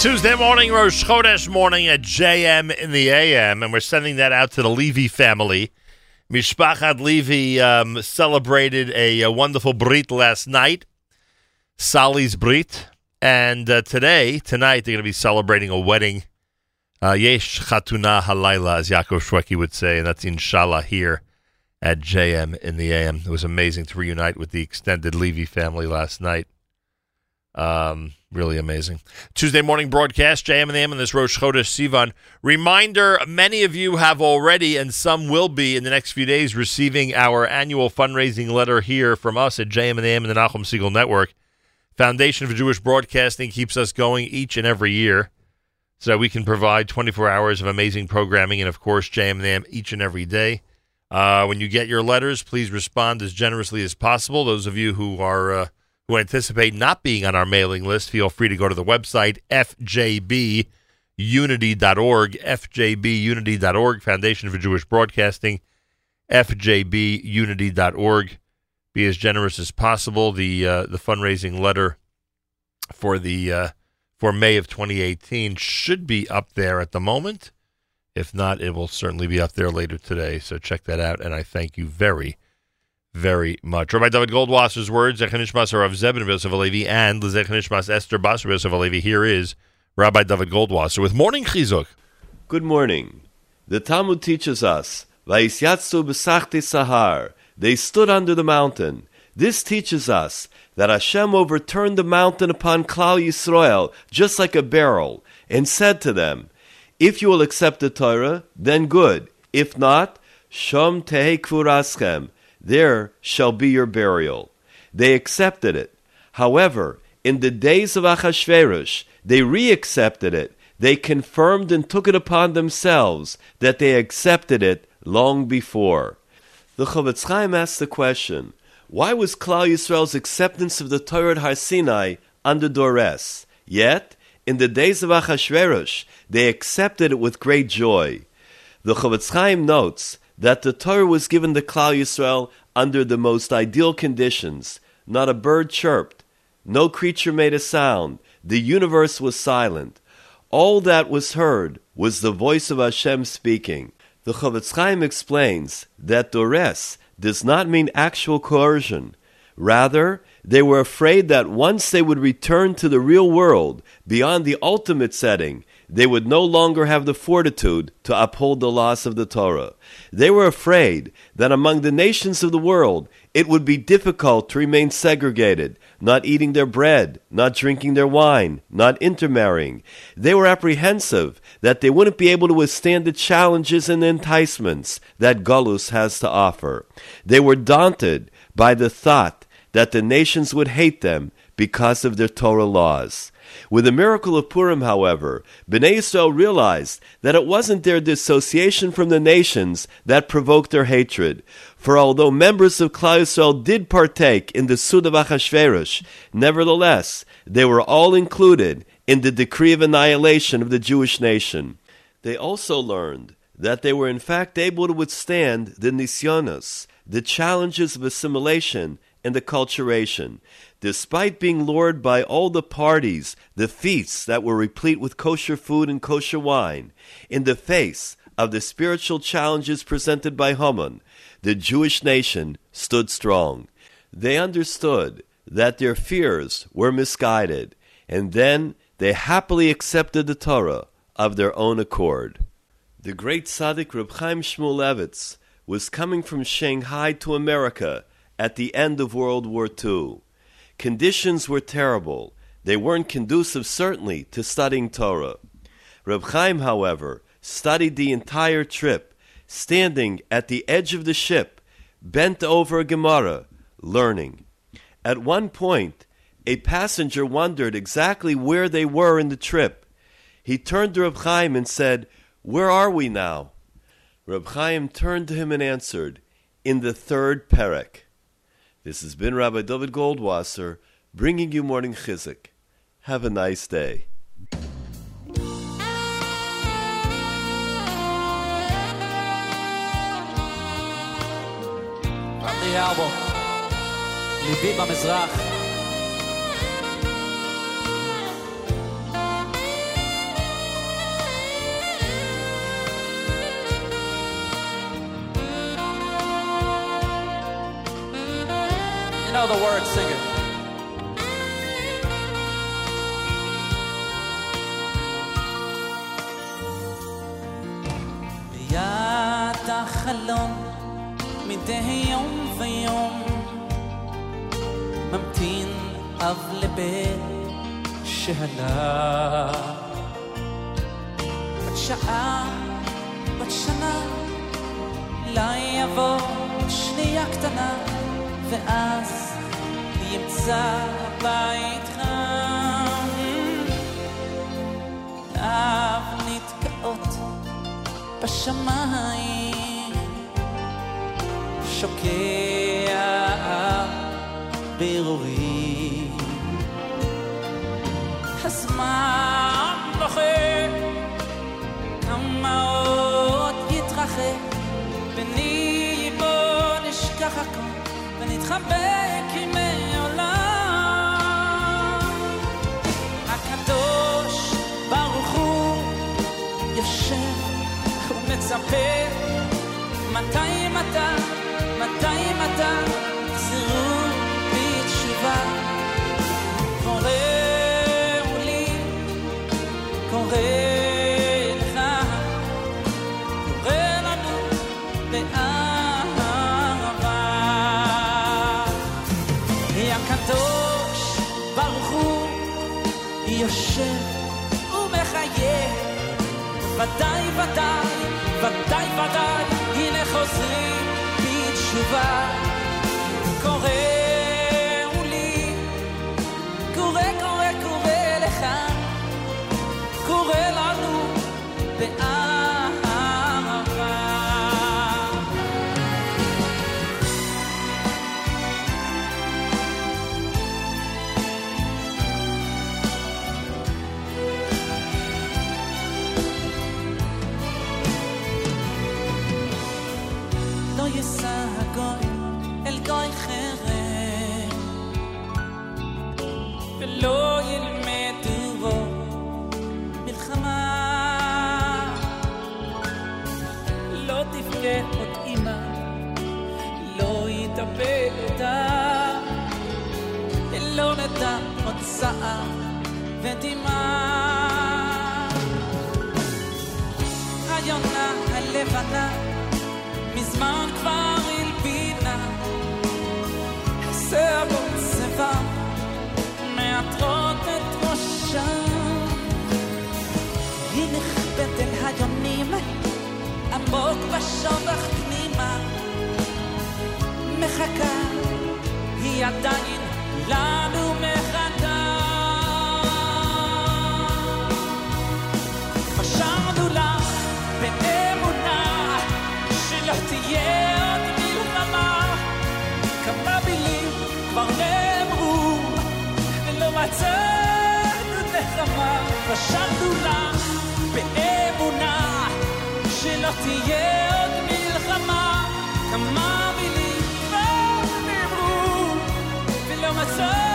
Tuesday morning, Rosh Chodesh morning at JM in the AM, and we're sending that out to the Levy family. Mishpachat Levy um, celebrated a, a wonderful Brit last night, Sali's Brit, and uh, today, tonight, they're going to be celebrating a wedding. Uh, Yesh Chatuna Halayla, as Yaakov Shweki would say, and that's inshallah here at JM in the AM. It was amazing to reunite with the extended Levy family last night. Um, really amazing. Tuesday morning broadcast, JM and the on this Rosh Chodesh Sivan. Reminder, many of you have already, and some will be in the next few days, receiving our annual fundraising letter here from us at JM and the and the Nachum Segal Network. Foundation for Jewish Broadcasting keeps us going each and every year so that we can provide 24 hours of amazing programming and, of course, JM and the each and every day. Uh, when you get your letters, please respond as generously as possible. Those of you who are uh, who anticipate not being on our mailing list, feel free to go to the website fjbunity.org, fjbunity.org, Foundation for Jewish Broadcasting, fjbunity.org. Be as generous as possible. The uh, the fundraising letter for the uh, for May of 2018 should be up there at the moment. If not, it will certainly be up there later today. So check that out, and I thank you very, very much. Rabbi David Goldwasser's words, Zechanishmas Rav Zebin Yosef Alevi, and Zechanishmas Esther Bas Yosef. Here is Rabbi David Goldwasser with Morning Chizuk. Good morning. The Talmud teaches us, Vayisyatsu b'sachti sahar, they stood under the mountain. This teaches us that Hashem overturned the mountain upon Klal Yisrael just like a barrel, and said to them, If you will accept the Torah, then good. If not, Shom tehe kvuraschem, there shall be your burial. They accepted it. However, in the days of Achashverosh, they re-accepted it. They confirmed and took it upon themselves that they accepted it long before. The Chofetz Chaim asks the question, why was Klal Yisrael's acceptance of the Torah at Har Sinai under duress? Yet, in the days of Achashverosh, they accepted it with great joy. The Chofetz Chaim notes that the Torah was given to Klal Yisrael under the most ideal conditions. Not a bird chirped, no creature made a sound, the universe was silent. All that was heard was the voice of Hashem speaking. The Chofetz Chaim explains that Dores does not mean actual coercion. Rather, they were afraid that once they would return to the real world, beyond the ultimate setting, they would no longer have the fortitude to uphold the laws of the Torah. They were afraid that among the nations of the world, it would be difficult to remain segregated, not eating their bread, not drinking their wine, not intermarrying. They were apprehensive that they wouldn't be able to withstand the challenges and enticements that Galus has to offer. They were daunted by the thought that the nations would hate them because of their Torah laws. With the miracle of Purim, however, Bnei Yisrael realized that it wasn't their dissociation from the nations that provoked their hatred. For although members of Klal Yisrael did partake in the Sud of Achashverosh, nevertheless, they were all included in the decree of annihilation of the Jewish nation. They also learned that they were in fact able to withstand the nisyonos, the challenges of assimilation and acculturation, despite being lured by all the parties, the feasts that were replete with kosher food and kosher wine, in the face of the spiritual challenges presented by Haman, the Jewish nation stood strong. They understood that their fears were misguided, and then they happily accepted the Torah of their own accord. The great tzaddik Reb Chaim Shmulevitz was coming from Shanghai to America at the end of World War II. Conditions were terrible. They weren't conducive, certainly, to studying Torah. Reb Chaim, however, studied the entire trip, standing at the edge of the ship, bent over a Gemara, learning. At one point, a passenger wondered exactly where they were in the trip. He turned to Reb Chaim and said, Where are we now? Reb Chaim turned to him and answered, In the third perek. This has been Rabbi David Goldwasser bringing you morning chizuk. Have a nice day. From the album, know the words, sing it. بيات حلم مده يوم في يوم ممتين قبل بيت شهلا بتشقى بتشنا لا يبو شنية كتنا ואז ימצא בית חם. אב נתקעות בשמיים. שוקע ברורים הזמן בוכה כמה עוד יתרחק. בני בוא נשכח הכל ונתחבק עם מתי מתי מתי מתי ודאי ודאי ודאי ודאי הנה חוזרים בתשובה. קורא לי קורא קורא קורא לך קורא לנו באהבה צער ודמעה. היונה הלבנה מזמן כבר הלבינה. שערות שיבה מעטרות את ראשה. היא נכבדת אל היונים עמוק בשובך פנימה. מחכה היא עדיין לנו מחכה תהיה עוד מלחמה. כמה מילים כבר נאמרו ולא מצאנו נחמה. חשבנו לך באמונה שלא תהיה עוד מלחמה. כמה מילים כבר נאמרו ולא מצאנו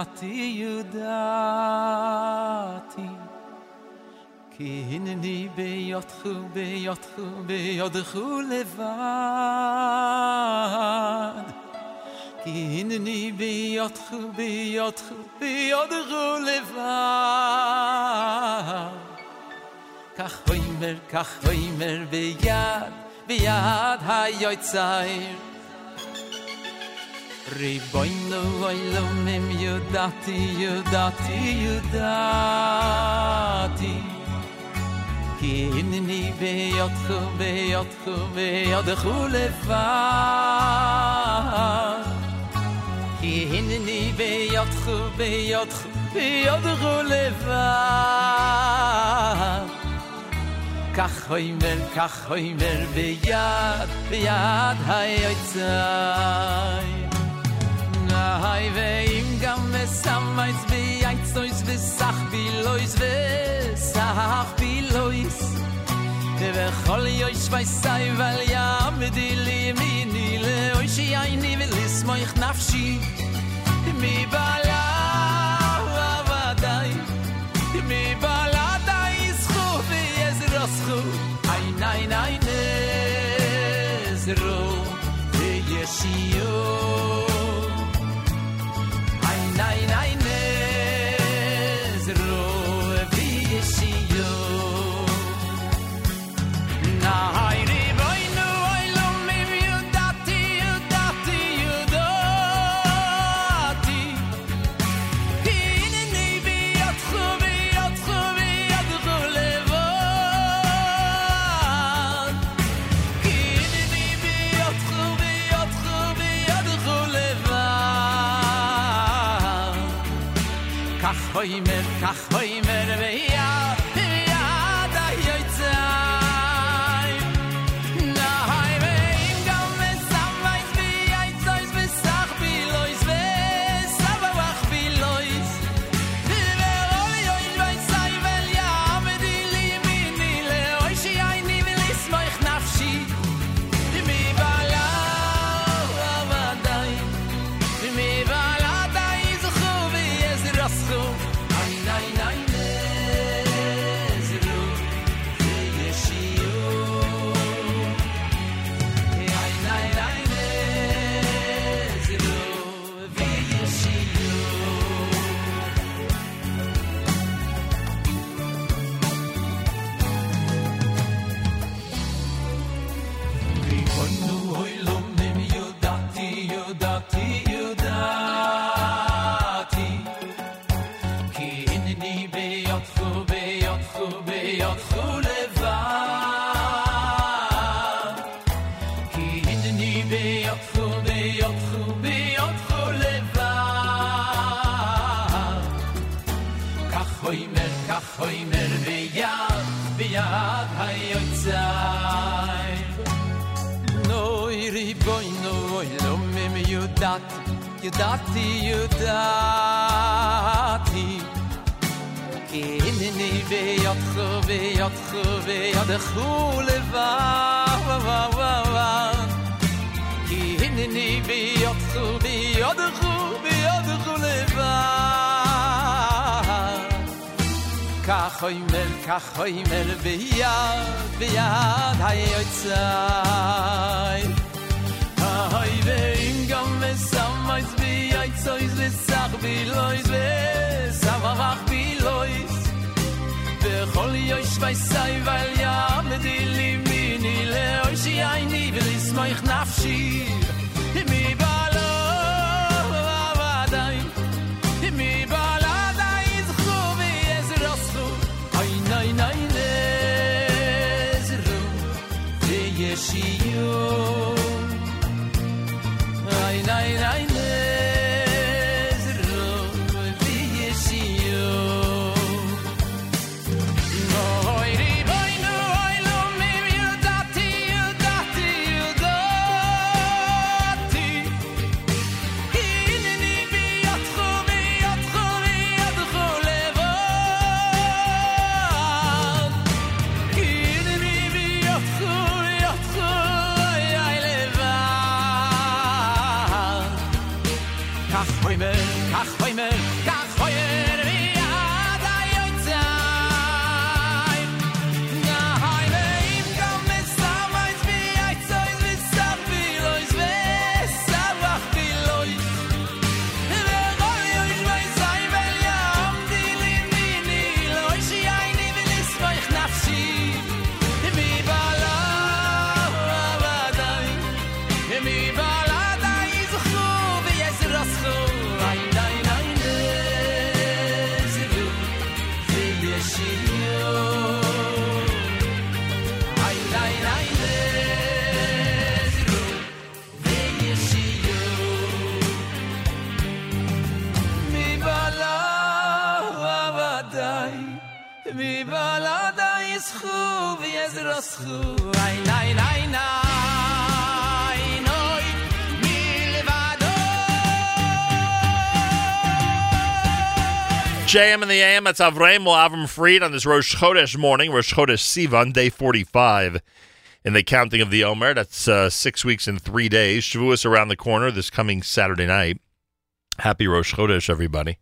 ידעתי, ידעתי, כי הנני ביותכו, ביותכו, ביותכו לבד. כי הנני ביותכו, ביותכו, ביותכו לבד. כך הוימר, כך הוימר, ביד, ביד היוצאיר. Riboy lo voy lo me you that you that you Ki in ni be yot so be yot so be yot de khule fa Ki in ni be yot so be yot so be yot de khule fa Kach hoy mer kach hoy mer be yad be yad hay yot sai Nay veim gam mesamais bi aitsois bi sach bi lois ve sach bi lois Ve khol yoy shvay sai vel ya mit di li mi ni le oy shi ay ni vel is moy mi bala mi bala dai skhu vi ez roskhu ay nay nay ne ve Oh, he made- אוימר כך אוימר ביד ביד היוצאי אוי ואם גם מסמייס בייצויס וסח בילויס וסמך בילויס בכל יויש וייסאי ואל יעמדי לי מיני לאוי שיעיני ולסמוך נפשי מי you. Ay, ay, ay. JM in the AM, that's Avraham Avram Fried on this Rosh Chodesh morning, Rosh Chodesh Sivan, day 45 in the counting of the Omer. That's uh, six weeks and three days. Shavuos around the corner this coming Saturday night. Happy Rosh Chodesh, everybody.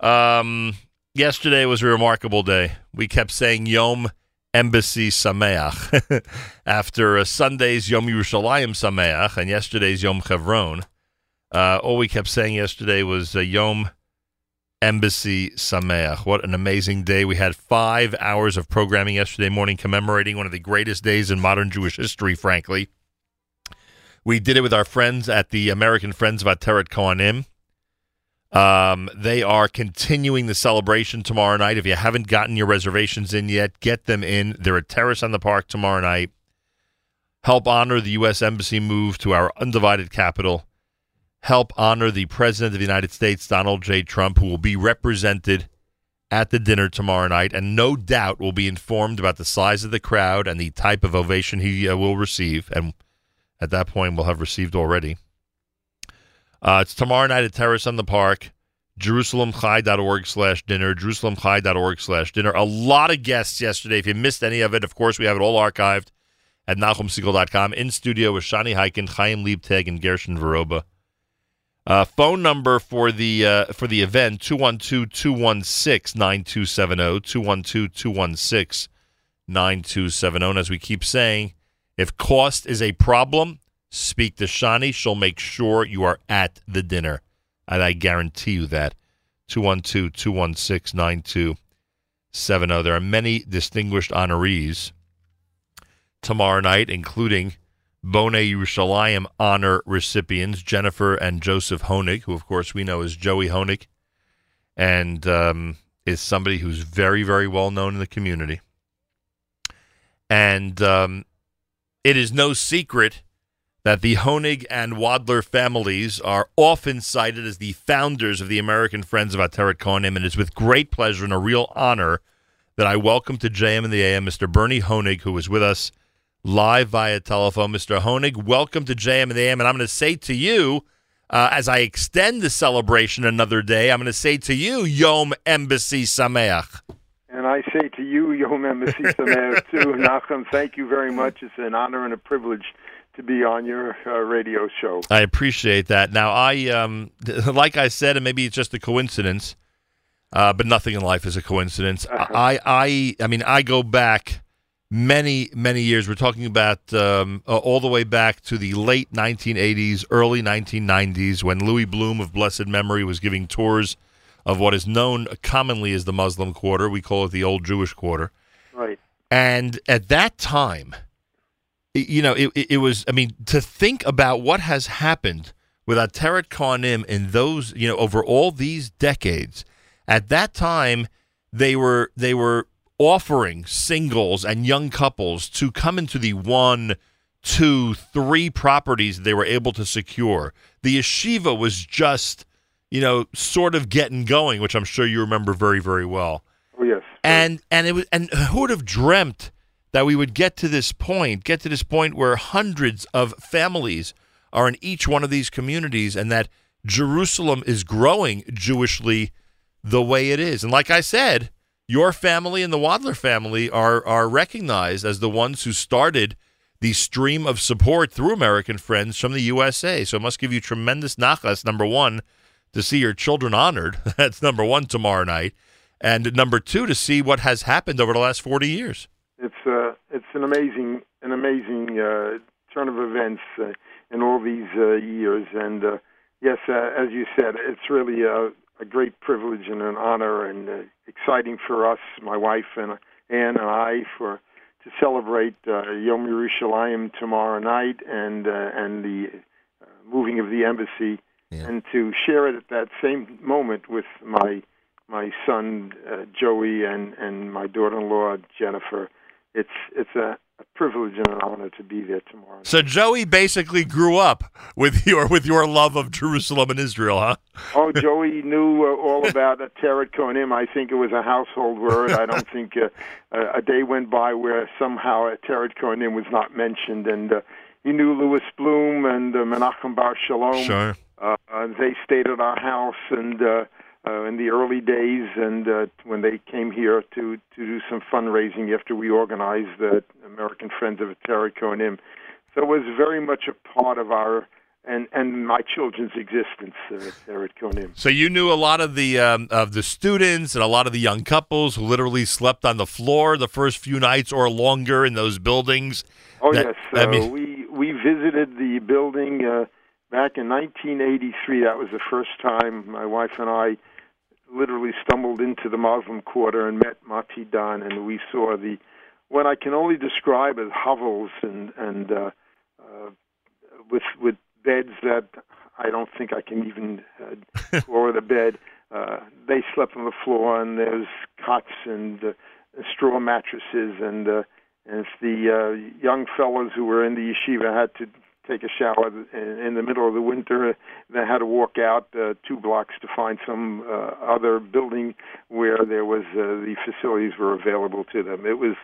Um, yesterday was a remarkable day. We kept saying Yom Embassy Sameach after uh, Sunday's Yom Yerushalayim Sameach and yesterday's Yom Chevron. Uh, all we kept saying yesterday was uh, Yom Embassy Sameach. What an amazing day. We had five hours of programming yesterday morning commemorating one of the greatest days in modern Jewish history, frankly. We did it with our friends at the American Friends of Ateret Cohanim. Um, they are continuing the celebration tomorrow night. If you haven't gotten your reservations in yet, get them in. They're at Terrace on the Park tomorrow night. Help honor the U.S. Embassy move to our undivided capital. Help honor the President of the United States, Donald J. Trump, who will be represented at the dinner tomorrow night and no doubt will be informed about the size of the crowd and the type of ovation he uh, will receive. And at that point, will have received already. Uh, it's tomorrow night at Terrace on the Park, jerusalemchai.org slash dinner, jerusalemchai.org slash dinner. A lot of guests yesterday. If you missed any of it, of course, we have it all archived at nachumsegal.com. In studio with Shani Hikind, Chaim Liebtag, and Gershon Veroba. Uh, phone number for the uh, for the event 212-216-9270 212-216-9270 and as we keep saying if cost is a problem speak to Shani she'll make sure you are at the dinner. And I guarantee you that. 212-216-9270 there are many distinguished honorees tomorrow night including Bone Yerushalayim honor recipients, Jennifer and Joseph Hoenig, who, of course, we know as Joey Hoenig, and um, is somebody who's very, very well known in the community. And um, it is no secret that the Hoenig and Wadler families are often cited as the founders of the American Friends of Ateret Cohanim, and it's with great pleasure and a real honor that I welcome to JM and the AM Mr. Bernie Hoenig, who is with us live via telephone. Mr. Hoenig, welcome to JM and the AM, and I'm going to say to you, uh, as I extend the celebration another day, I'm going to say to you, Yom Embassy Sameach. And I say to you, Yom Embassy Sameach, too, Nachum, thank you very much. It's an honor and a privilege to be on your uh, radio show. I appreciate that. Now, I um, like I said, and maybe it's just a coincidence, uh, but nothing in life is a coincidence. I, I, I mean, I go back many, many years. We're talking about um, uh, all the way back to the late 1980s, early 1990s, when Louis Bloom of blessed memory was giving tours of what is known commonly as the Muslim Quarter. We call it the Old Jewish Quarter. Right. And at that time, you know, it, it, was, I mean, to think about what has happened with Ateret Cohanim in those, you know, over all these decades, at that time, they were, they were offering singles and young couples to come into the one, two, three properties they were able to secure. The yeshiva was just, you know, sort of getting going, which I'm sure you remember very, very well. Oh, yes. And and it was and who would have dreamt that we would get to this point, get to this point where hundreds of families are in each one of these communities and that Jerusalem is growing Jewishly the way it is. And like I said, your family and the Wadler family are are recognized as the ones who started the stream of support through American Friends from the USA. So it must give you tremendous nachas, number one, to see your children honored. That's number one tomorrow night. And number two, to see what has happened over the last 40 years. It's uh, it's an amazing an amazing uh, turn of events uh, in all these uh, years, and uh, yes, uh, as you said, it's really a, a great privilege and an honor, and uh, exciting for us, my wife and Ann and I, for to celebrate uh, Yom Yerushalayim tomorrow night, and uh, and the uh, moving of the embassy, and to share it at that same moment with my my son uh, Joey and and my daughter-in-law Jennifer. It's it's a, a privilege and an honor to be there tomorrow. So Joey basically grew up with your with your love of Jerusalem and Israel, huh? Oh, Joey knew uh, all about uh, Teret Cohanim. I think it was a household word. I don't think uh, a a day went by where somehow Teret Cohanim was not mentioned. And uh, he knew Louis Bloom and uh, Menachem Bar Shalom. Sure. Uh, they stayed at our house and uh, uh, in the early days, and uh, when they came here to to do some fundraising after we organized the American Friends of Teret Cohanim. So it was very much a part of our and and my children's existence uh, there at Cohanim. So you knew a lot of the um, of the students and a lot of the young couples who literally slept on the floor the first few nights or longer in those buildings. Oh That- yes, I uh, mean- we we visited the building uh, back in 1983. That was the first time my wife and I literally stumbled into the Muslim Quarter and met Mati Dan, and we saw the what I can only describe as hovels and and uh, uh, with with beds that I don't think I can even uh, the bed. Uh, they slept on the floor, and there's cots and uh, straw mattresses, and uh, and if the uh, young fellows who were in the yeshiva had to take a shower in, in the middle of the winter, they had to walk out uh, two blocks to find some uh, other building where there was uh, the facilities were available to them. It was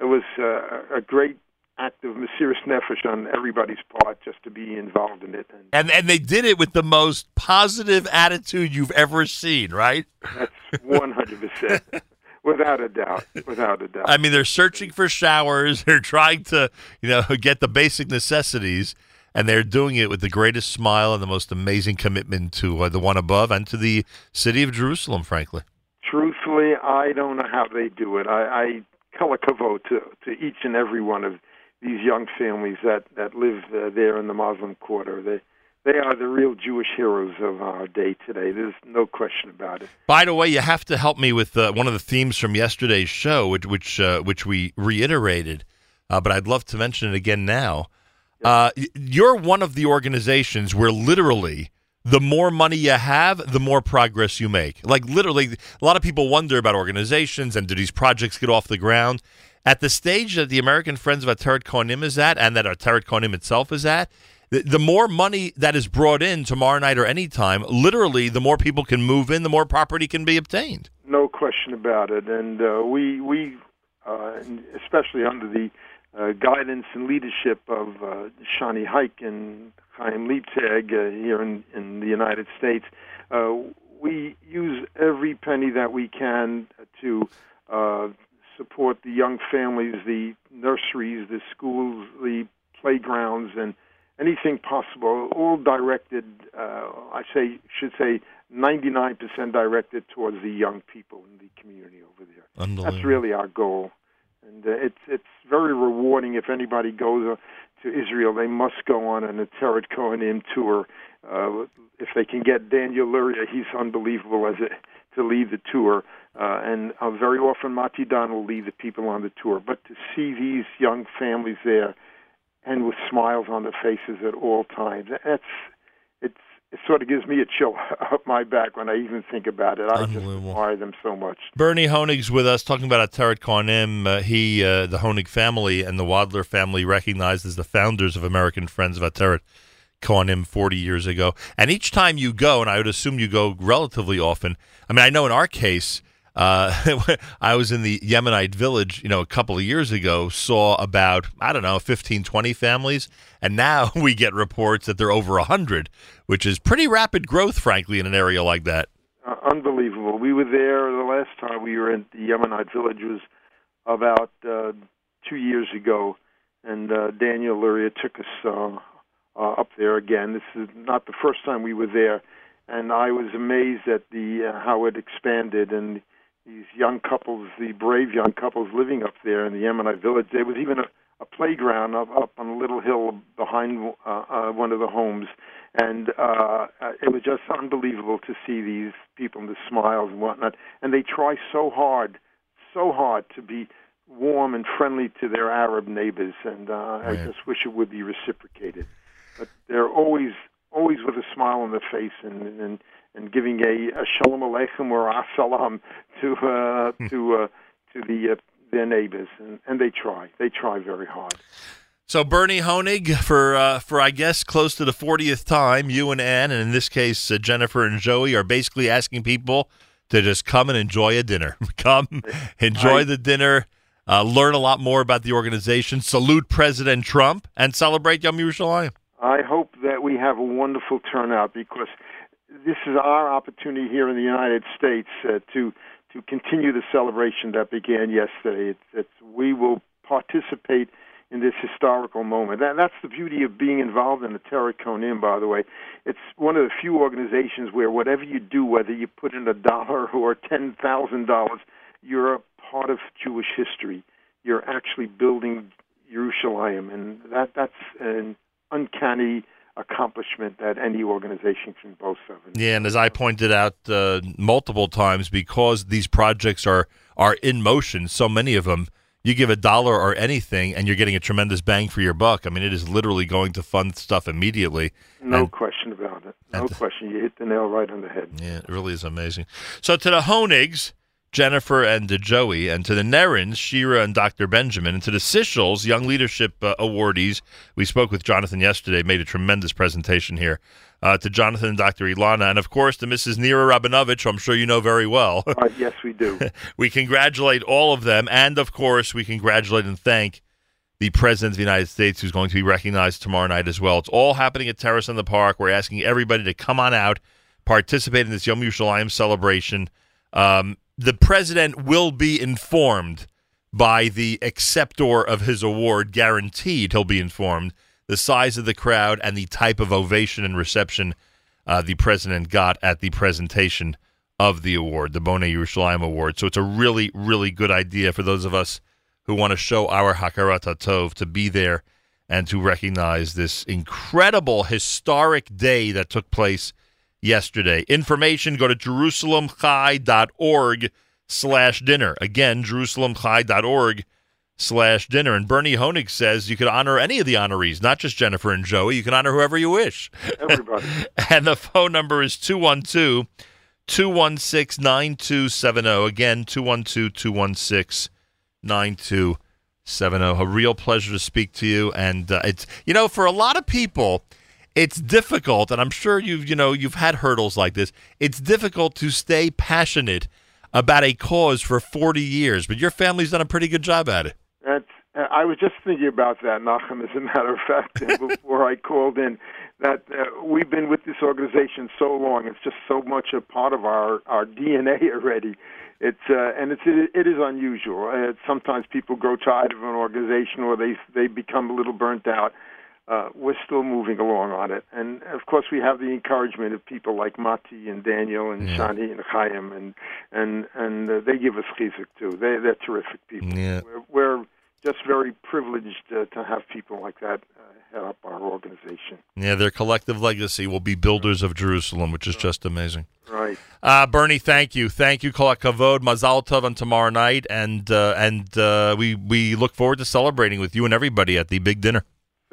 it was uh, a great act of Mesiris Nefesh on everybody's part just to be involved in it. And And and they did it with the most positive attitude you've ever seen, right? that's 100%. Without a doubt. Without a doubt. I mean, they're searching for showers. They're trying to, you know, get the basic necessities, and they're doing it with the greatest smile and the most amazing commitment to uh, the one above and to the city of Jerusalem. Frankly, Truthfully, I don't know how they do it. I, I kavod to, to each and every one of these young families that, that live uh, there in the Muslim Quarter. They, they are the real Jewish heroes of our day today. There's no question about it. By the way, you have to help me with uh, one of the themes from yesterday's show, which which, uh, which we reiterated, uh, but I'd love to mention it again now. Uh, you're one of the organizations where literally the more money you have, the more progress you make. Like literally, a lot of people wonder about organizations and do these projects get off the ground. At the stage that the American Friends of Ateret Cohanim is at, and that Ateret Cohanim itself is at, the, more money that is brought in tomorrow night or any time, literally, the more people can move in, the more property can be obtained. No question about it. And uh, we, we uh, especially under the uh, guidance and leadership of uh, Shani Hike and Chaim Liebtag uh, here in, in the United States, uh, we use every penny that we can to uh, support the young families, the nurseries, the schools, the playgrounds, and anything possible. All directed, uh, I say, should say, 99% directed towards the young people in the community over there. That's really our goal, and uh, it's it's very rewarding. If anybody goes uh, to Israel, they must go on an Ateret Cohanim tour. Uh, if they can get Daniel Luria, he's unbelievable as a, to lead the tour. Uh, and uh, very often Mati Dan will lead the people on the tour. But to see these young families there and with smiles on their faces at all times, that's it's it sort of gives me a chill up my back when I even think about it. I just admire them so much. Bernie Hoenig's with us talking about Ateret Cohanim. Uh, he, uh, the Hoenig family, and the Wadler family recognized as the founders of American Friends of Ateret Cohanim 40 years ago. And each time you go, and I would assume you go relatively often. I mean, I know in our case, uh, I was in the Yemenite village, you know, a couple of years ago, saw about, I don't know, 15, 20 families. And now we get reports that they're over 100, which is pretty rapid growth, frankly, in an area like that. Uh, unbelievable. We were there the last time we were in the Yemenite village was about uh, two years ago, and uh, Daniel Luria took us uh, uh, up there again. This is not the first time we were there, and I was amazed at the how it expanded and these young couples, the brave young couples living up there in the Yemenite village. There was even a, a playground up, up on a little hill behind uh, uh, one of the homes, and uh, it was just unbelievable to see these people and the smiles and whatnot. And they try so hard, so hard to be warm and friendly to their Arab neighbors, and uh, I just wish it would be reciprocated. But they're always, always with a smile on their face and and and giving a, a shalom aleichem or a salam to uh, to uh, to the uh, their neighbors, and, and they try. They try very hard. So Bernie Hoenig, for uh, for I guess close to the fortieth time, you and Ann, and in this case uh, Jennifer and Joey, are basically asking people to just come and enjoy a dinner. come, enjoy I- the dinner, uh, learn a lot more about the organization, salute President Trump, and celebrate Yom Yerushalayim. I hope that we have a wonderful turnout because this is our opportunity here in the United States uh, to to continue the celebration that began yesterday. It's, it's, we will participate in this historical moment. That, that's the beauty of being involved in the Ateret Cohanim, by the way. It's one of the few organizations where whatever you do, whether you put in a dollar or ten thousand dollars, you're a part of Jewish history. You're actually building Yerushalayim, and that that's an uncanny accomplishment that any organization can boast of. Yeah, and as I pointed out uh, multiple times, because these projects are are in motion, so many of them, you give a dollar or anything, and you're getting a tremendous bang for your buck. I mean, it is literally going to fund stuff immediately. No And- question about it. No question. You hit the nail right on the head. Yeah, it really is amazing. So to the Hoenigs, Jennifer and to Joey, and to the Nerins, Shira and Dr. Benjamin, and to the Sichels, Young Leadership uh, Awardees, we spoke with Jonathan yesterday, made a tremendous presentation here. Uh, to Jonathan and Dr. Ilana, and of course to Mrs. Nira Rabinovich, who I'm sure you know very well. Uh, yes, we do. we congratulate all of them, and of course, we congratulate and thank the President of the United States, who's going to be recognized tomorrow night as well. It's all happening at Terrace in the Park. We're asking everybody to come on out, participate in this Yom Yerushalayim celebration. Um, the President will be informed by the acceptor of his award, guaranteed he'll be informed, the size of the crowd and the type of ovation and reception uh, the President got at the presentation of the award, the Bonei Yerushalayim Award. So it's a really, really good idea for those of us who want to show our Hakarat Tov to be there and to recognize this incredible historic day that took place yesterday. Information, go to jerusalemchai.org slash dinner. Again, jerusalemchai.org slash dinner. And Bernie Hoenig says you could honor any of the honorees, not just Jennifer and Joey. You can honor whoever you wish. Everybody. and the phone number is 212 216 9270. Again, 212 216 9270. oh. A real pleasure to speak to you. And uh, it's you know for a lot of people, it's difficult, and I'm sure you've you know you've had hurdles like this. It's difficult to stay passionate about a cause for 40 years, but your family's done a pretty good job at it. That's. I was just thinking about that, Nachum. As a matter of fact, before I called in, that uh, we've been with this organization so long. It's just so much a part of our our DNA already. It's uh, and it's it, it is unusual. Uh, sometimes people grow tired of an organization, or they they become a little burnt out. Uh, we're still moving along on it, and of course we have the encouragement of people like Mati and Daniel and Shani and Chaim, and and and uh, they give us chizuk too. They they're terrific people. Yeah. We're, we're just very privileged uh, to have people like that uh, head up our organization. Yeah, their collective legacy will be builders of Jerusalem, which is just amazing. Right. Uh, Bernie, thank you, thank you, Kolak Kavod, Mazal Tov on tomorrow night, and uh, and uh, we we look forward to celebrating with you and everybody at the big dinner.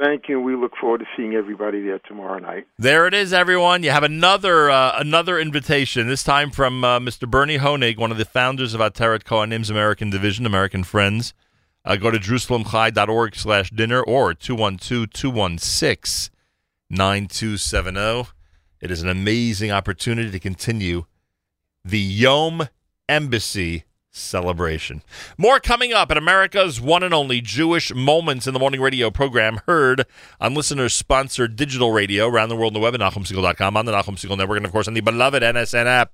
Thank you. We look forward to seeing everybody there tomorrow night. There it is, everyone. You have another uh, another invitation. This time from uh, Mr. Bernie Hoenig, one of the founders of Ateret Cohanim's American Division, American Friends. Uh, go to jerusalemchai.org slash dinner or 212-216-9270. It is an amazing opportunity to continue the Yom Embassy celebration. More coming up at America's one and only Jewish Moments in the Morning radio program, heard on listeners sponsored digital radio around the world on the web at NachumSegal.com, on the Nachum Segal Network, and of course on the beloved NSN app.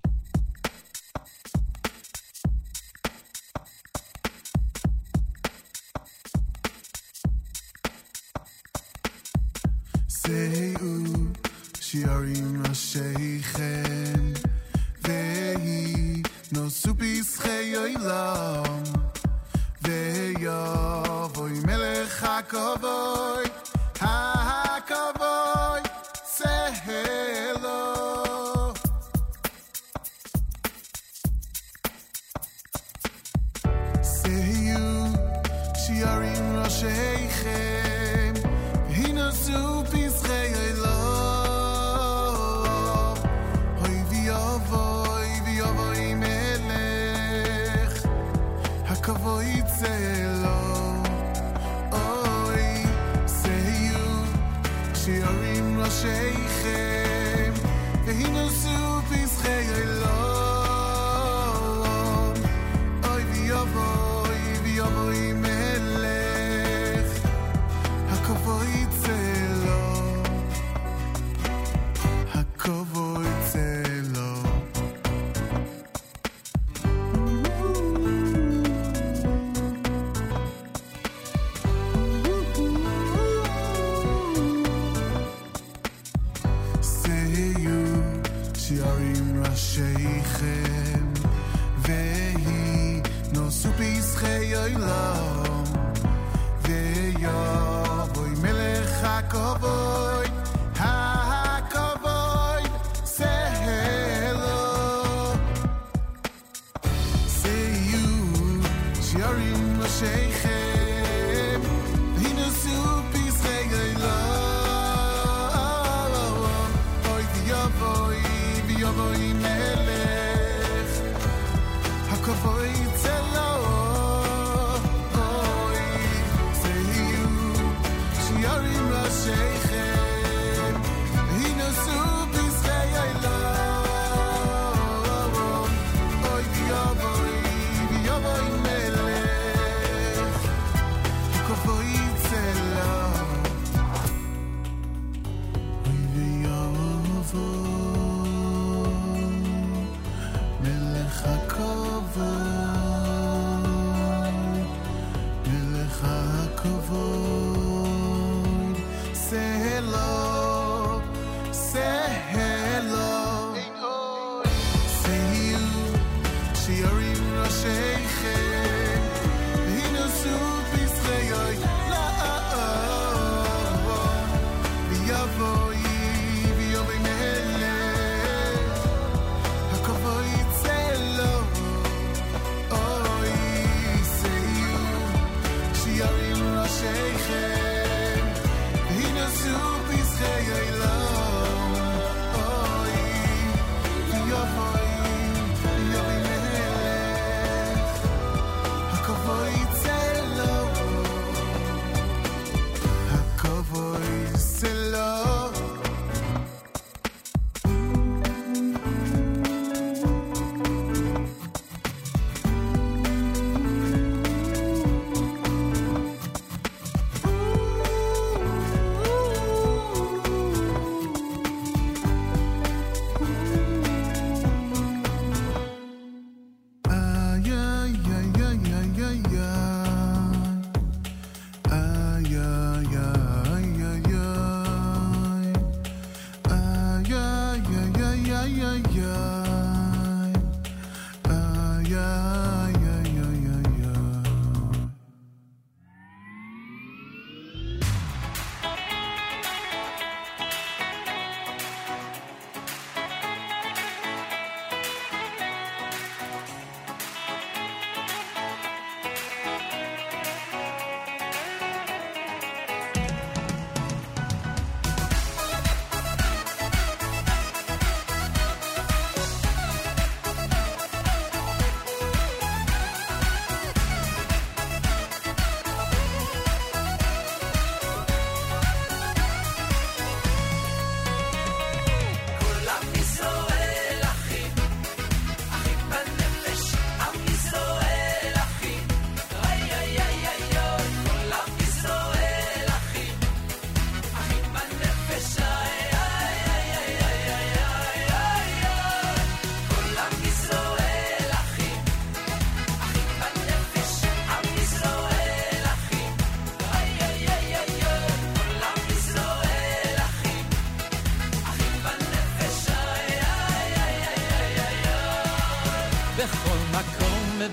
Say, ooh, נוסו פסחי עולם ויבואי מלך הכבוי הכבוי צהלו שאו שירים ראשיכם והינשאו פסחי hoy lo ve yo hoy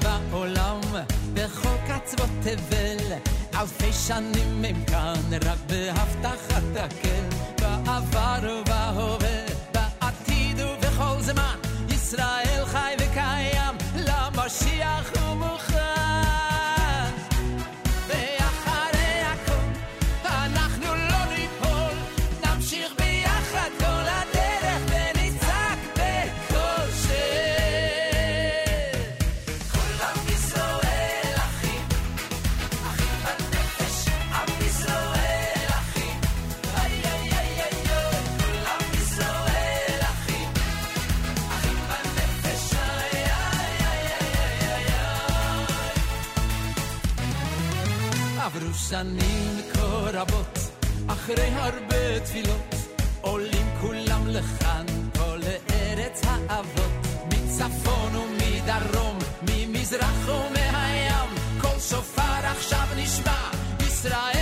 ובעולם, בכל קצוות תבל, אלפי שנים הם כאן, רק בהבטחת הקל, בעבר ובהווה, בעתיד ובכל זמן, ישראל חי ו... שנים כה רבות, אחרי הרבה תפילות, עולים כולם לכאן, פה לארץ האבות, מצפון ומדרום, ממזרח ומהים, כל שופר עכשיו נשמע, ישראל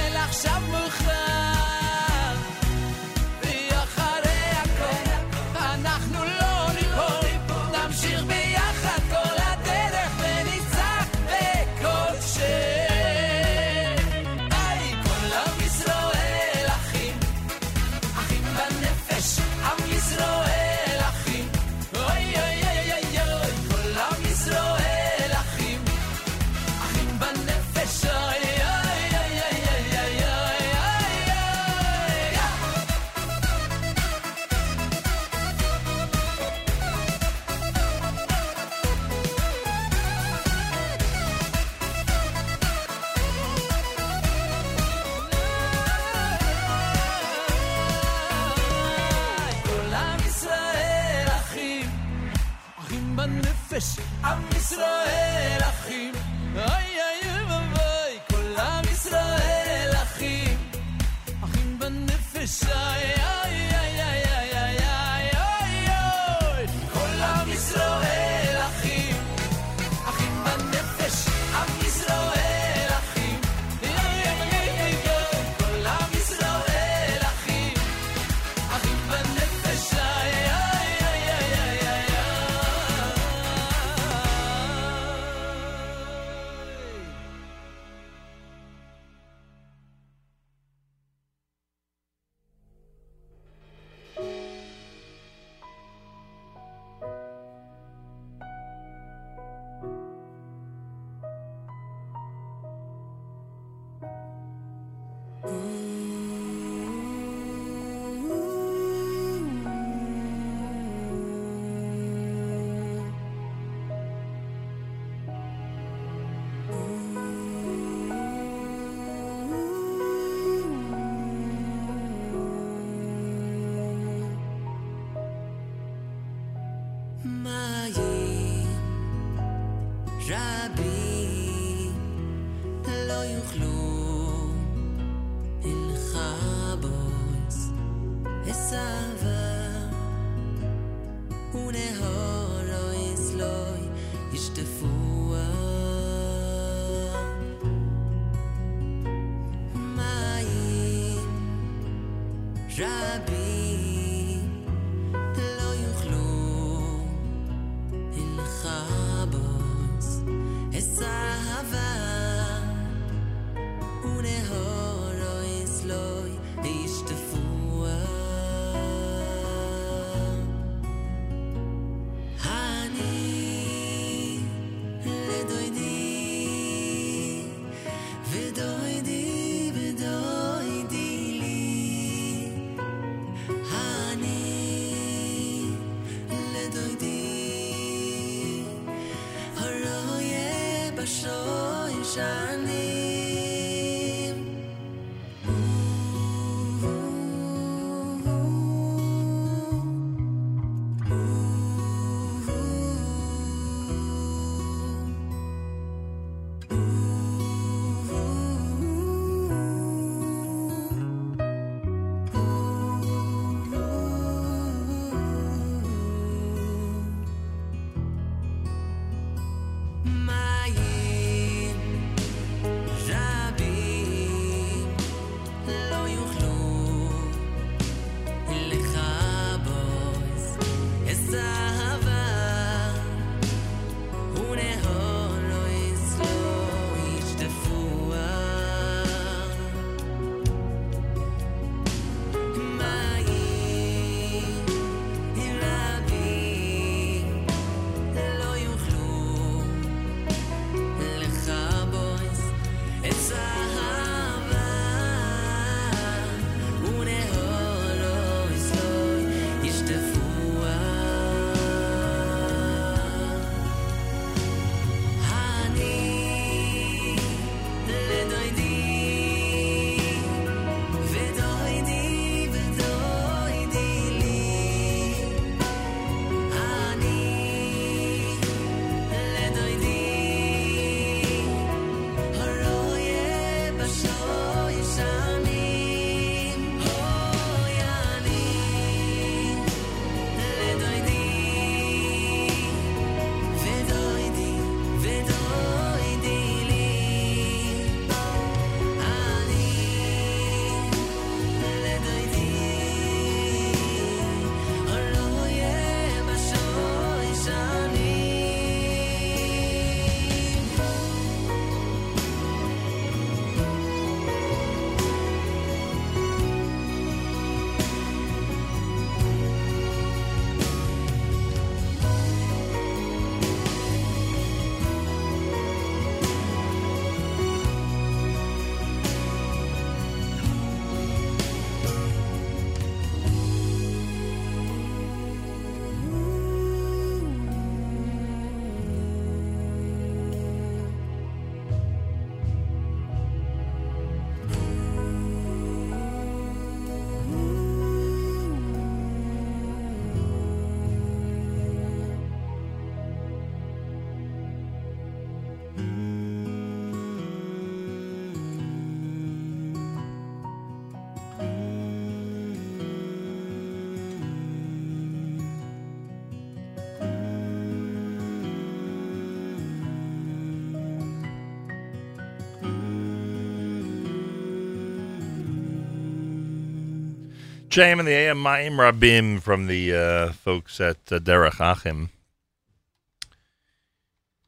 JM and the AM Ma'im Rabim from the uh, folks at uh, Derech Achim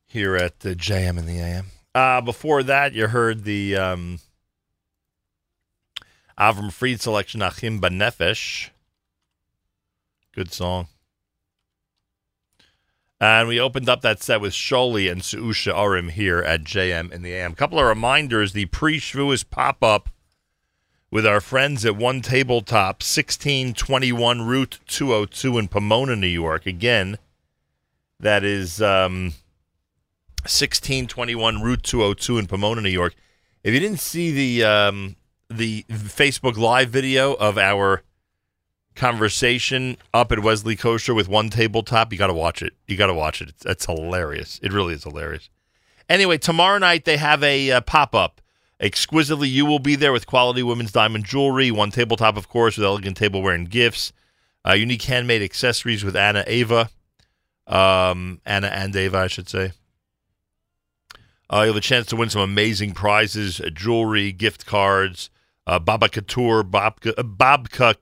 here at uh, JM and the AM. Uh, before that, you heard the um, Avraham Fried selection Achim Banefesh. Good song. And we opened up that set with Sholi and Suusha Arim here at JM in the AM. A couple of reminders the pre Shavuos pop up with our friends at One Tabletop, 1621 Route 202 in Pomona, New York. Again, that is um, 1621 Route 202 in Pomona, New York. If you didn't see the um, the Facebook Live video of our conversation up at Wesley Kosher with One Tabletop, you got to watch it. You got to watch it. It's, it's hilarious. It really is hilarious. Anyway, tomorrow night they have a uh, pop up. Exquisitely, you will be there with quality women's diamond jewelry. One tabletop, of course, with elegant tableware and gifts. Uh, unique handmade accessories with Anna Ava. Um, Anna and Ava, I should say. Uh, you'll have a chance to win some amazing prizes, uh, jewelry, gift cards, uh, Baba Couture, Babka, uh, Babka,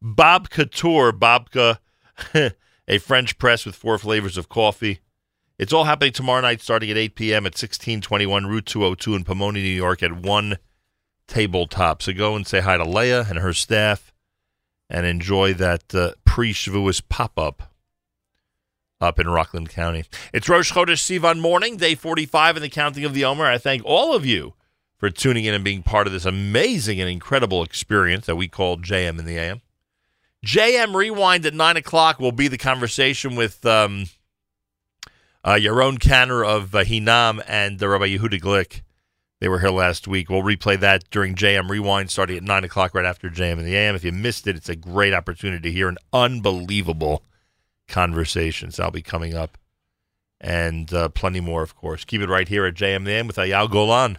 Bob Couture, Babka, a French press with four flavors of coffee. It's all happening tomorrow night starting at 8 p.m. at 1621 Route 202 in Pomona, New York at one tabletop. So go and say hi to Leah and her staff and enjoy that uh, pre-Shavuos pop-up up in Rockland County. It's Rosh Chodesh Sivan morning, day 45 in the counting of the Omer. I thank all of you for tuning in and being part of this amazing and incredible experience that we call JM in the AM. JM Rewind at 9 o'clock will be the conversation with um, uh, Yaron Kanner of uh, Hinam and the Rabbi Yehuda Glick. They were here last week. We'll replay that during JM Rewind starting at 9 o'clock right after JM in the AM. If you missed it, it's a great opportunity to hear an unbelievable conversation. So I'll be coming up. And uh, plenty more, of course. Keep it right here at JM the AM with Eyal Golan.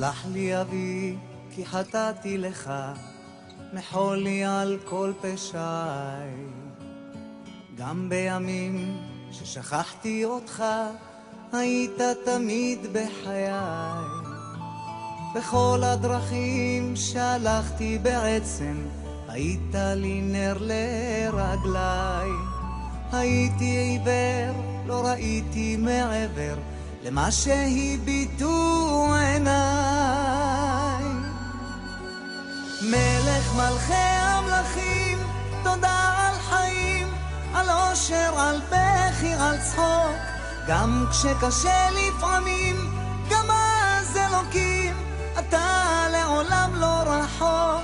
סלח לי אבי, כי חטאתי לך, מחול לי על כל פשעי. גם בימים ששכחתי אותך, היית תמיד בחיי. בכל הדרכים שהלכתי בעצם, היית לי נר לרגליי. הייתי עיוור, לא ראיתי מעבר למה שהביטו עיניי. מלך מלכי המלכים, תודה על חיים, על אושר, על בכי, על צחוק. גם כשקשה לפעמים, גם אז אלוקים, אתה לעולם לא רחוק.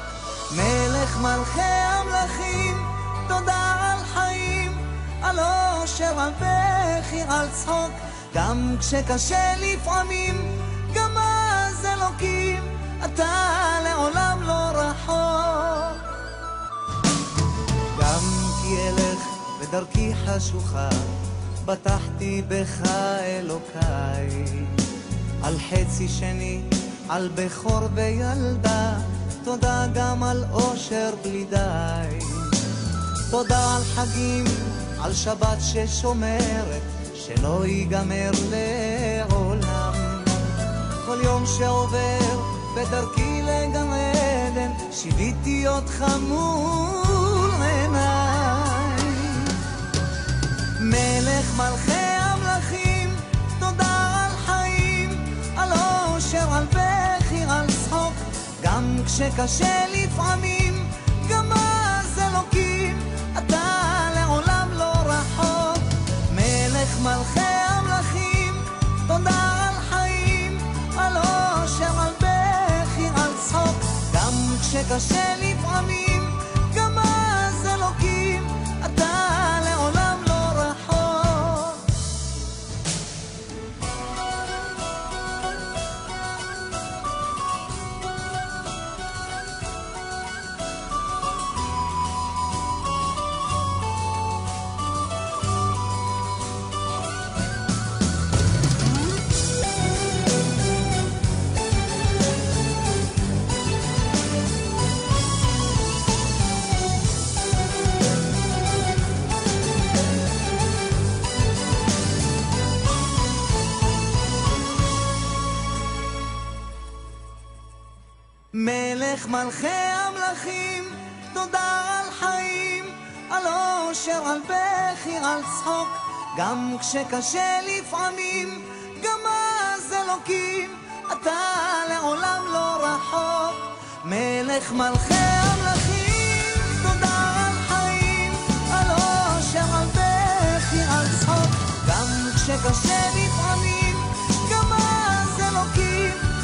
מלך מלכי המלכים, תודה על חיים, על אושר, על בכי, על צחוק. גם כשקשה לפעמים, גם אז אלוקים, אתה לעולם לא רחוק. גם כי אלך בדרכי חשוכה, בטחתי בך אלוקיי. על חצי שני, על בכור וילדה, תודה גם על אושר בלי די. תודה על חגים, על שבת ששומרת, שלא ייגמר לעולם. כל יום שעובר בדרכי לגן עדן, שיוויתי אותך מול עיניי. מלך מלכי המלכים, תודה על חיים, על אושר, על בכי, על צחוק, גם כשקשה לפעמים, מלכי המלכים, לפעמים, מלך מלכי המלכים, תודה על חיים, על אושר, על בכי, על צחוק, גם כשקשה לפעמים, גם אז אלוקים, אתה לעולם לא רחוק. מלך מלכי המלכים, תודה על חיים, על אושר, על בכי, על צחוק, גם כשקשה לפעמים, גם אז אלוקים,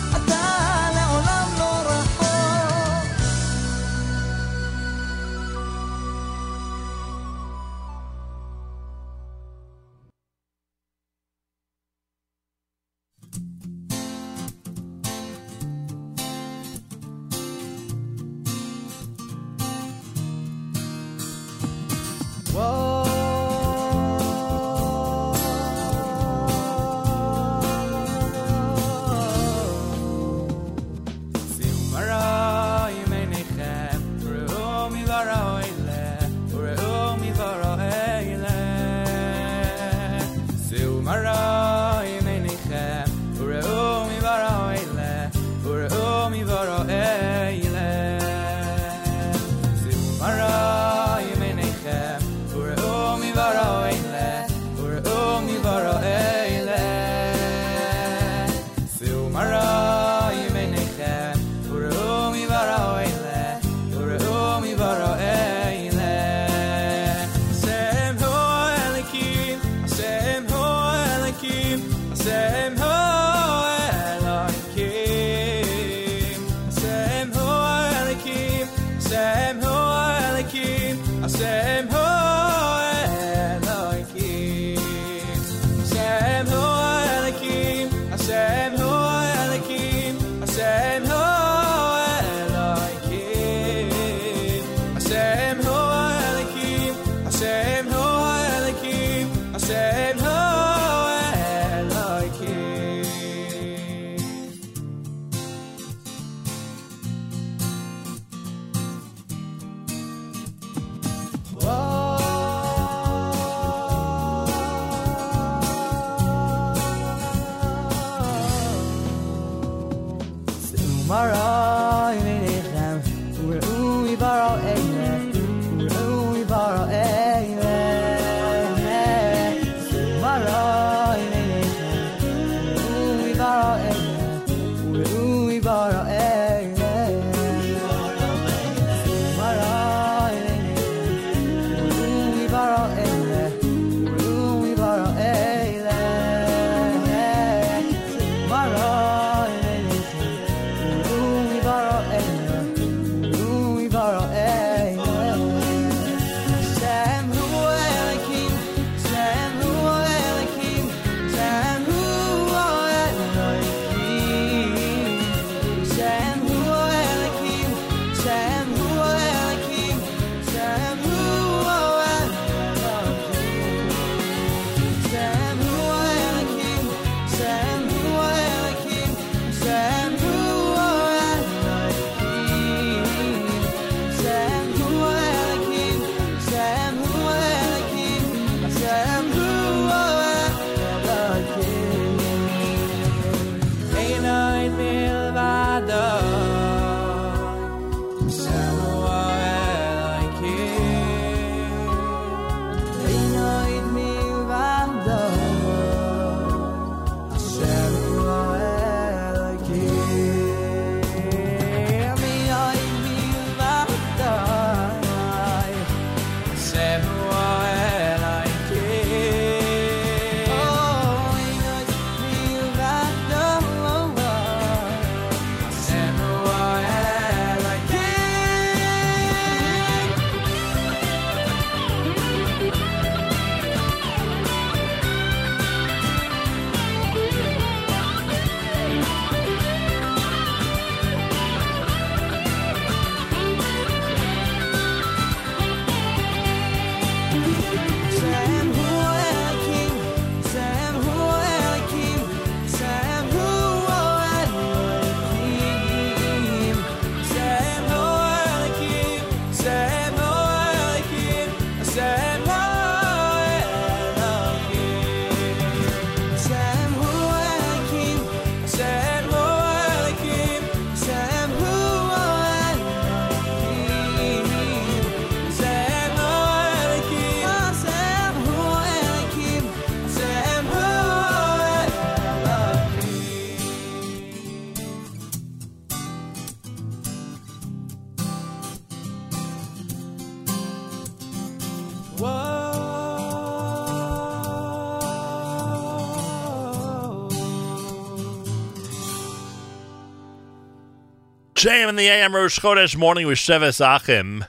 JM in the AM Rosh Chodesh morning with Sheves Achim,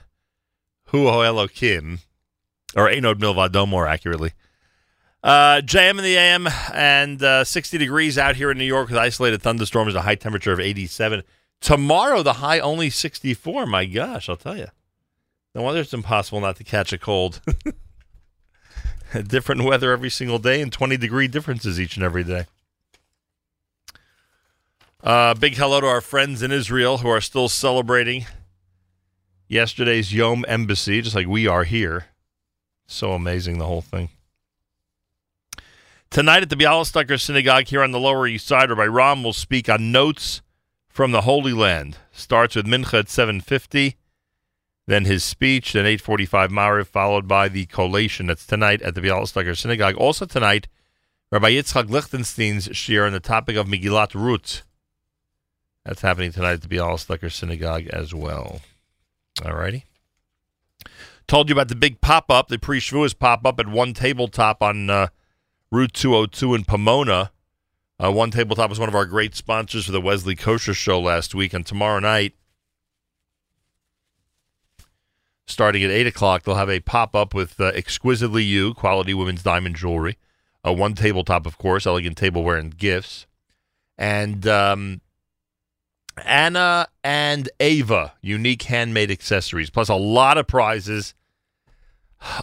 Hu Ho Elokim, or Einod Milvado more accurately. Uh, JM in the AM and uh, 60 degrees out here in New York with isolated thunderstorms, a high temperature of 87. Tomorrow, the high only 64. My gosh, I'll tell you. No wonder it's impossible not to catch a cold. Different weather every single day and 20 degree differences each and every day. Uh, big hello to our friends in Israel who are still celebrating yesterday's Yom Embassy, just like we are here. So amazing, the whole thing. Tonight at the Bialystoker Synagogue here on the Lower East Side, Rabbi Ram will speak on notes from the Holy Land. Starts with Mincha at 750, then his speech, then 845 Mariv, followed by the collation. That's tonight at the Bialystoker Synagogue. Also tonight, Rabbi Yitzchak Lichtenstein's share on the topic of Megillat Ruth. That's happening tonight at the Bialystoker Synagogue as well. All righty. Told you about the big pop up, the pre Shavuos pop up at one tabletop on uh, Route 202 in Pomona. Uh, one tabletop was one of our great sponsors for the Wesley Kosher Show last week, and tomorrow night, starting at 8 o'clock, they'll have a pop up with uh, Exquisitely You, quality women's diamond jewelry. Uh, one tabletop, of course, elegant tableware and gifts. And um, Anna and Ava, unique handmade accessories, plus a lot of prizes.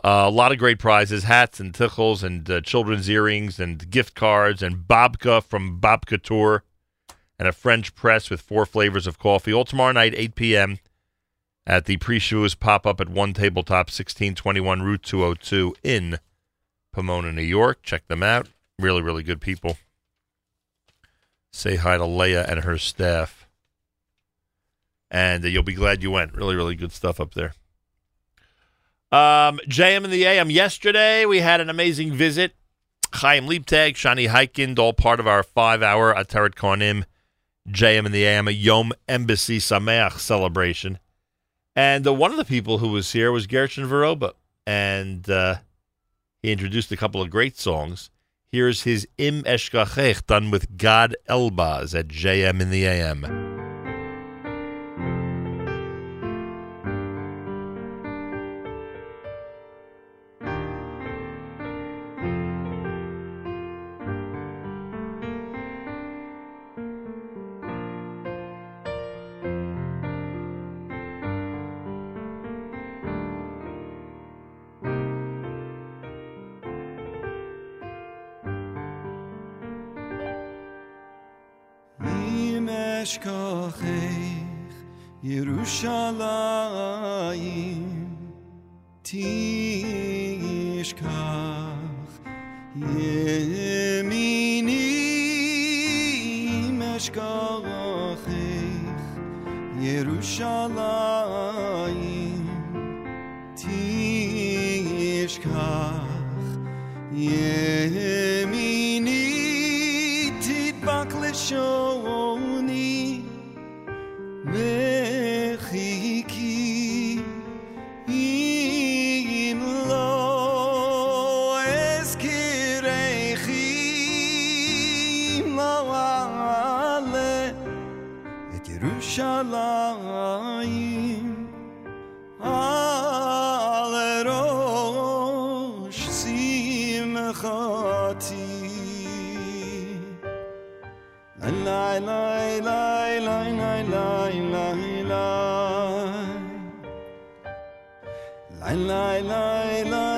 Uh, a lot of great prizes, hats and tichels and uh, children's earrings and gift cards and babka from Babka Tour and a French press with four flavors of coffee. All tomorrow night, 8 p.m. at the pre-shoes pop-up at One Tabletop, 1621 Route 202 in Pomona, New York. Check them out. Really, really good people. Say hi to Leah and her staff. And you'll be glad you went. Really, really good stuff up there. Um, JM and the AM. Yesterday, we had an amazing visit. Chaim Liebtag, Shani Hikind, all part of our five-hour Ateret Cohanim, JM and the AM, a Yom Embassy Sameach celebration. And uh, one of the people who was here was Gershon Veroba. And uh, he introduced a couple of great songs. Here's his Im Eshkachech, done with Gad Elbaz at JM in the AM. Line, line, line, line.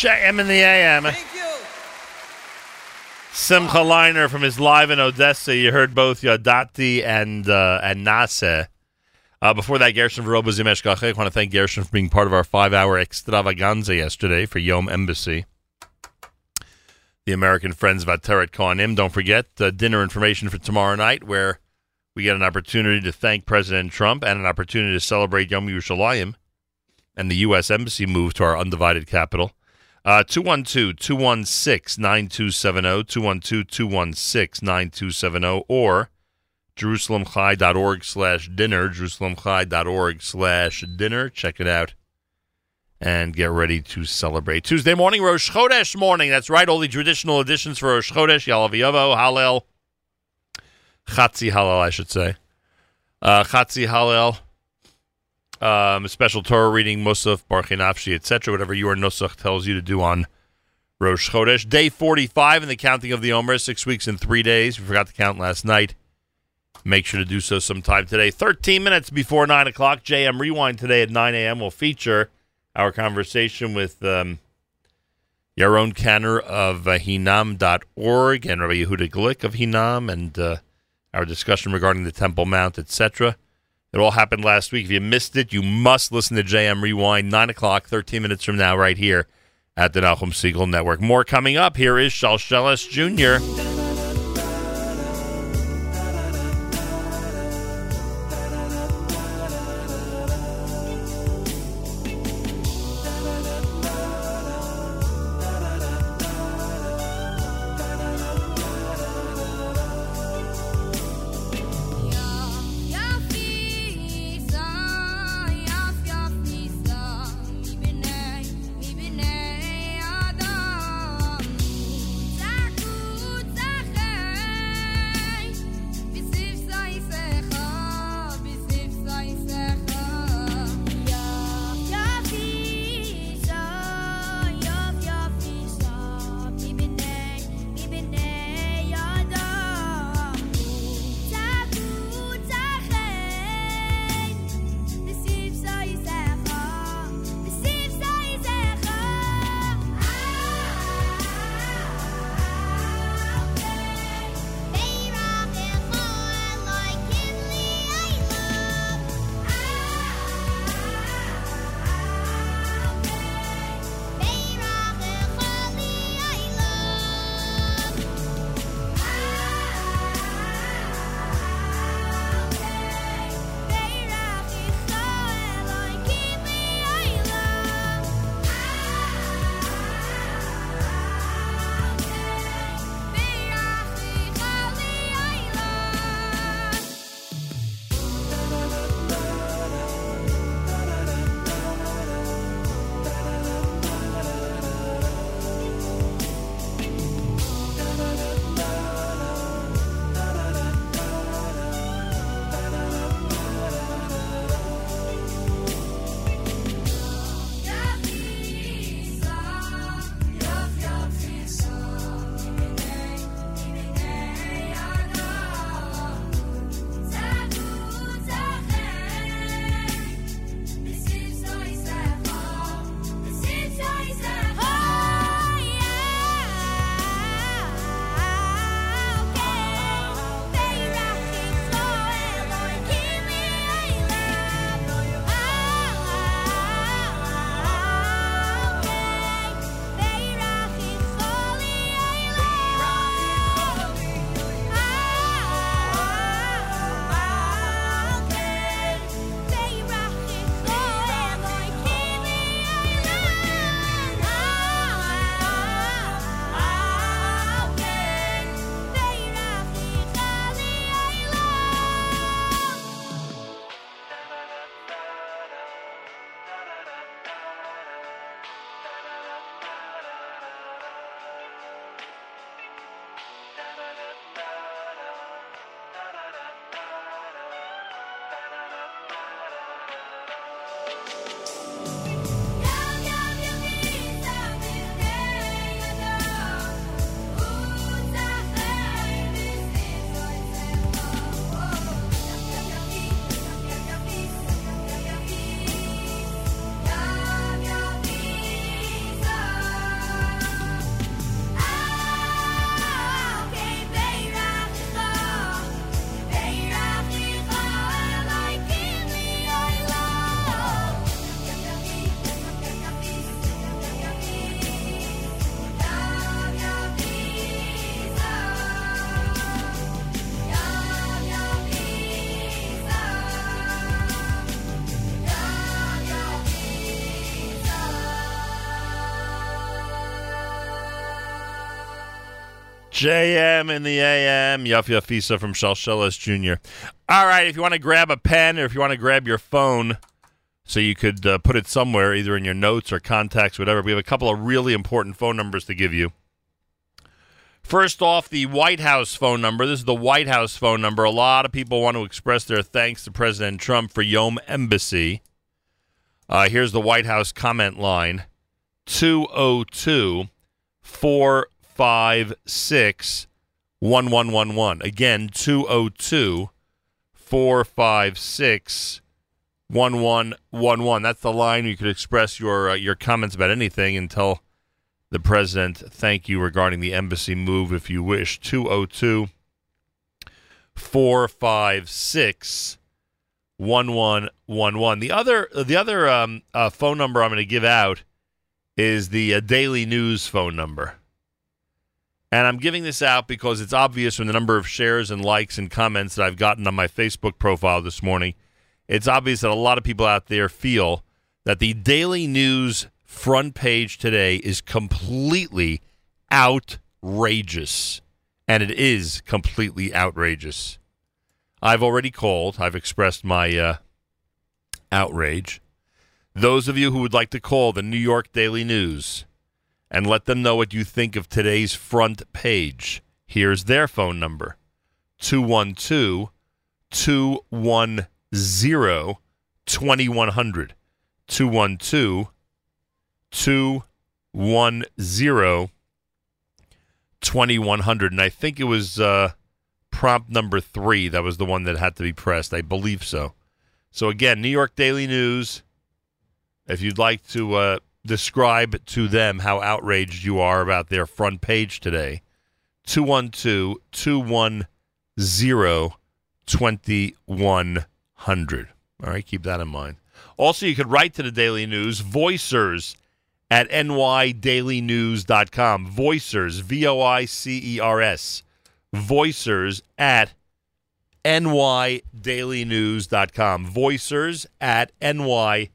JM in the AM. Thank you. Simcha Leiner from his live in Odessa. You heard both Yadati and uh, and Nase. Uh, before that, Gershon Veroba Zimesh I want to thank Gershon for being part of our five-hour extravaganza yesterday for Yom Embassy. The American Friends of Ateret Cohanim. Don't forget uh, dinner information for tomorrow night, where we get an opportunity to thank President Trump and an opportunity to celebrate Yom Yerushalayim and the U.S. Embassy move to our undivided capital. Uh, 212 216 9270, 212 216 9270, or JerusalemChai.org slash dinner, JerusalemChai.org slash dinner. Check it out and get ready to celebrate. Tuesday morning, Rosh Chodesh morning. That's right, all the traditional additions for Rosh Chodesh, Yalav Hallel, Chatzi Hallel, I should say. Uh, Chatzi um, special Torah reading, Musaf, Barchi Nafshi, etc., whatever your Nusach tells you to do on Rosh Chodesh. Day 45 in the counting of the Omer, six weeks and three days. We forgot to count last night. Make sure to do so sometime today. 13 minutes before 9 o'clock, JM Rewind today at 9 a.m. will feature our conversation with um, Yaron Kanner of uh, Hinam.org and Rabbi Yehuda Glick of Hinam and uh, our discussion regarding the Temple Mount, etc. It all happened last week. If you missed it, you must listen to JM Rewind, 9 o'clock, 13 minutes from now, right here at the Nachum Segal Network. More coming up. Here is Shalshelis Jr. JM in the AM, Yuff Yuffisa from Shalshelis Jr. All right, if you want to grab a pen or if you want to grab your phone so you could uh, put it somewhere, either in your notes or contacts, whatever, we have a couple of really important phone numbers to give you. First off, the White House phone number. This is the White House phone number. A lot of people want to express their thanks to President Trump for Yom Embassy. Uh, here's the White House comment line 202 456 1111. Again, 202 456 1111. That's the line you could express your uh, your comments about anything and tell the president thank you regarding the embassy move if you wish. 202 456 1111. The other the other um, uh, phone number I'm going to give out is the uh, Daily News phone number. And I'm giving this out because it's obvious from the number of shares and likes and comments that I've gotten on my Facebook profile this morning. It's obvious that a lot of people out there feel that the Daily News front page today is completely outrageous. And it is completely outrageous. I've already called, I've expressed my uh, outrage. Those of you who would like to call the New York Daily News and let them know what you think of today's front page, here's their phone number 212 210 2100. 212 210 2100. And I think it was uh, prompt number three that was the one that had to be pressed. I believe so. So, again, New York Daily News. If you'd like to uh, describe to them how outraged you are about their front page today, 212 210 2100. All right, keep that in mind. Also, you could write to the Daily News, voicers at nydailynews.com. Voicers, V O I C E R S. Voicers at nydailynews.com. Voicers at nydailynews.com.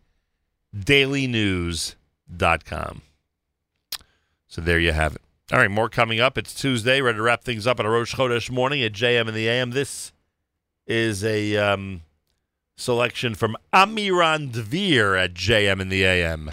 So there you have it. All right, more coming up. It's Tuesday. Ready to wrap things up on a Rosh Chodesh morning at JM in the AM. This is a um, selection from Amiran Dvir at JM in the AM.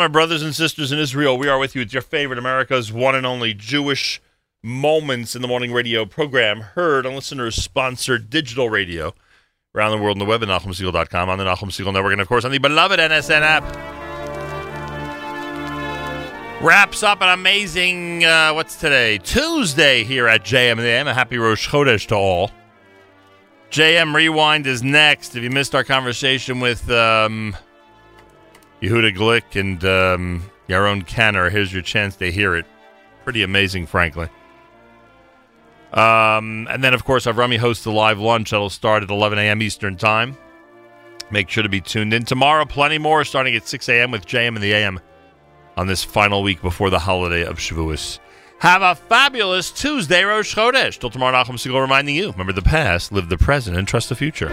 Our brothers and sisters in Israel. We are with you. It's your favorite America's one and only Jewish Moments in the Morning radio program, heard on listeners sponsored digital radio around the world on the web at NachumSegal.com, on the Nachum Segal Network, and of course on the beloved NSN app. Wraps up an amazing, uh, what's today? Tuesday here at JM and the AM. A happy Rosh Chodesh to all. JM Rewind is next. If you missed our conversation with um, Yehuda Glick and um, Yaron Kanner, here's your chance to hear it. Pretty amazing, frankly. Um, and then, of course, Avrami hosts a live lunch that'll start at 11 a.m. Eastern Time. Make sure to be tuned in. Tomorrow, plenty more starting at 6 a.m. with JM and the AM on this final week before the holiday of Shavuos. Have a fabulous Tuesday, Rosh Chodesh. Till tomorrow, Nachum Segal reminding you, remember the past, live the present, and trust the future.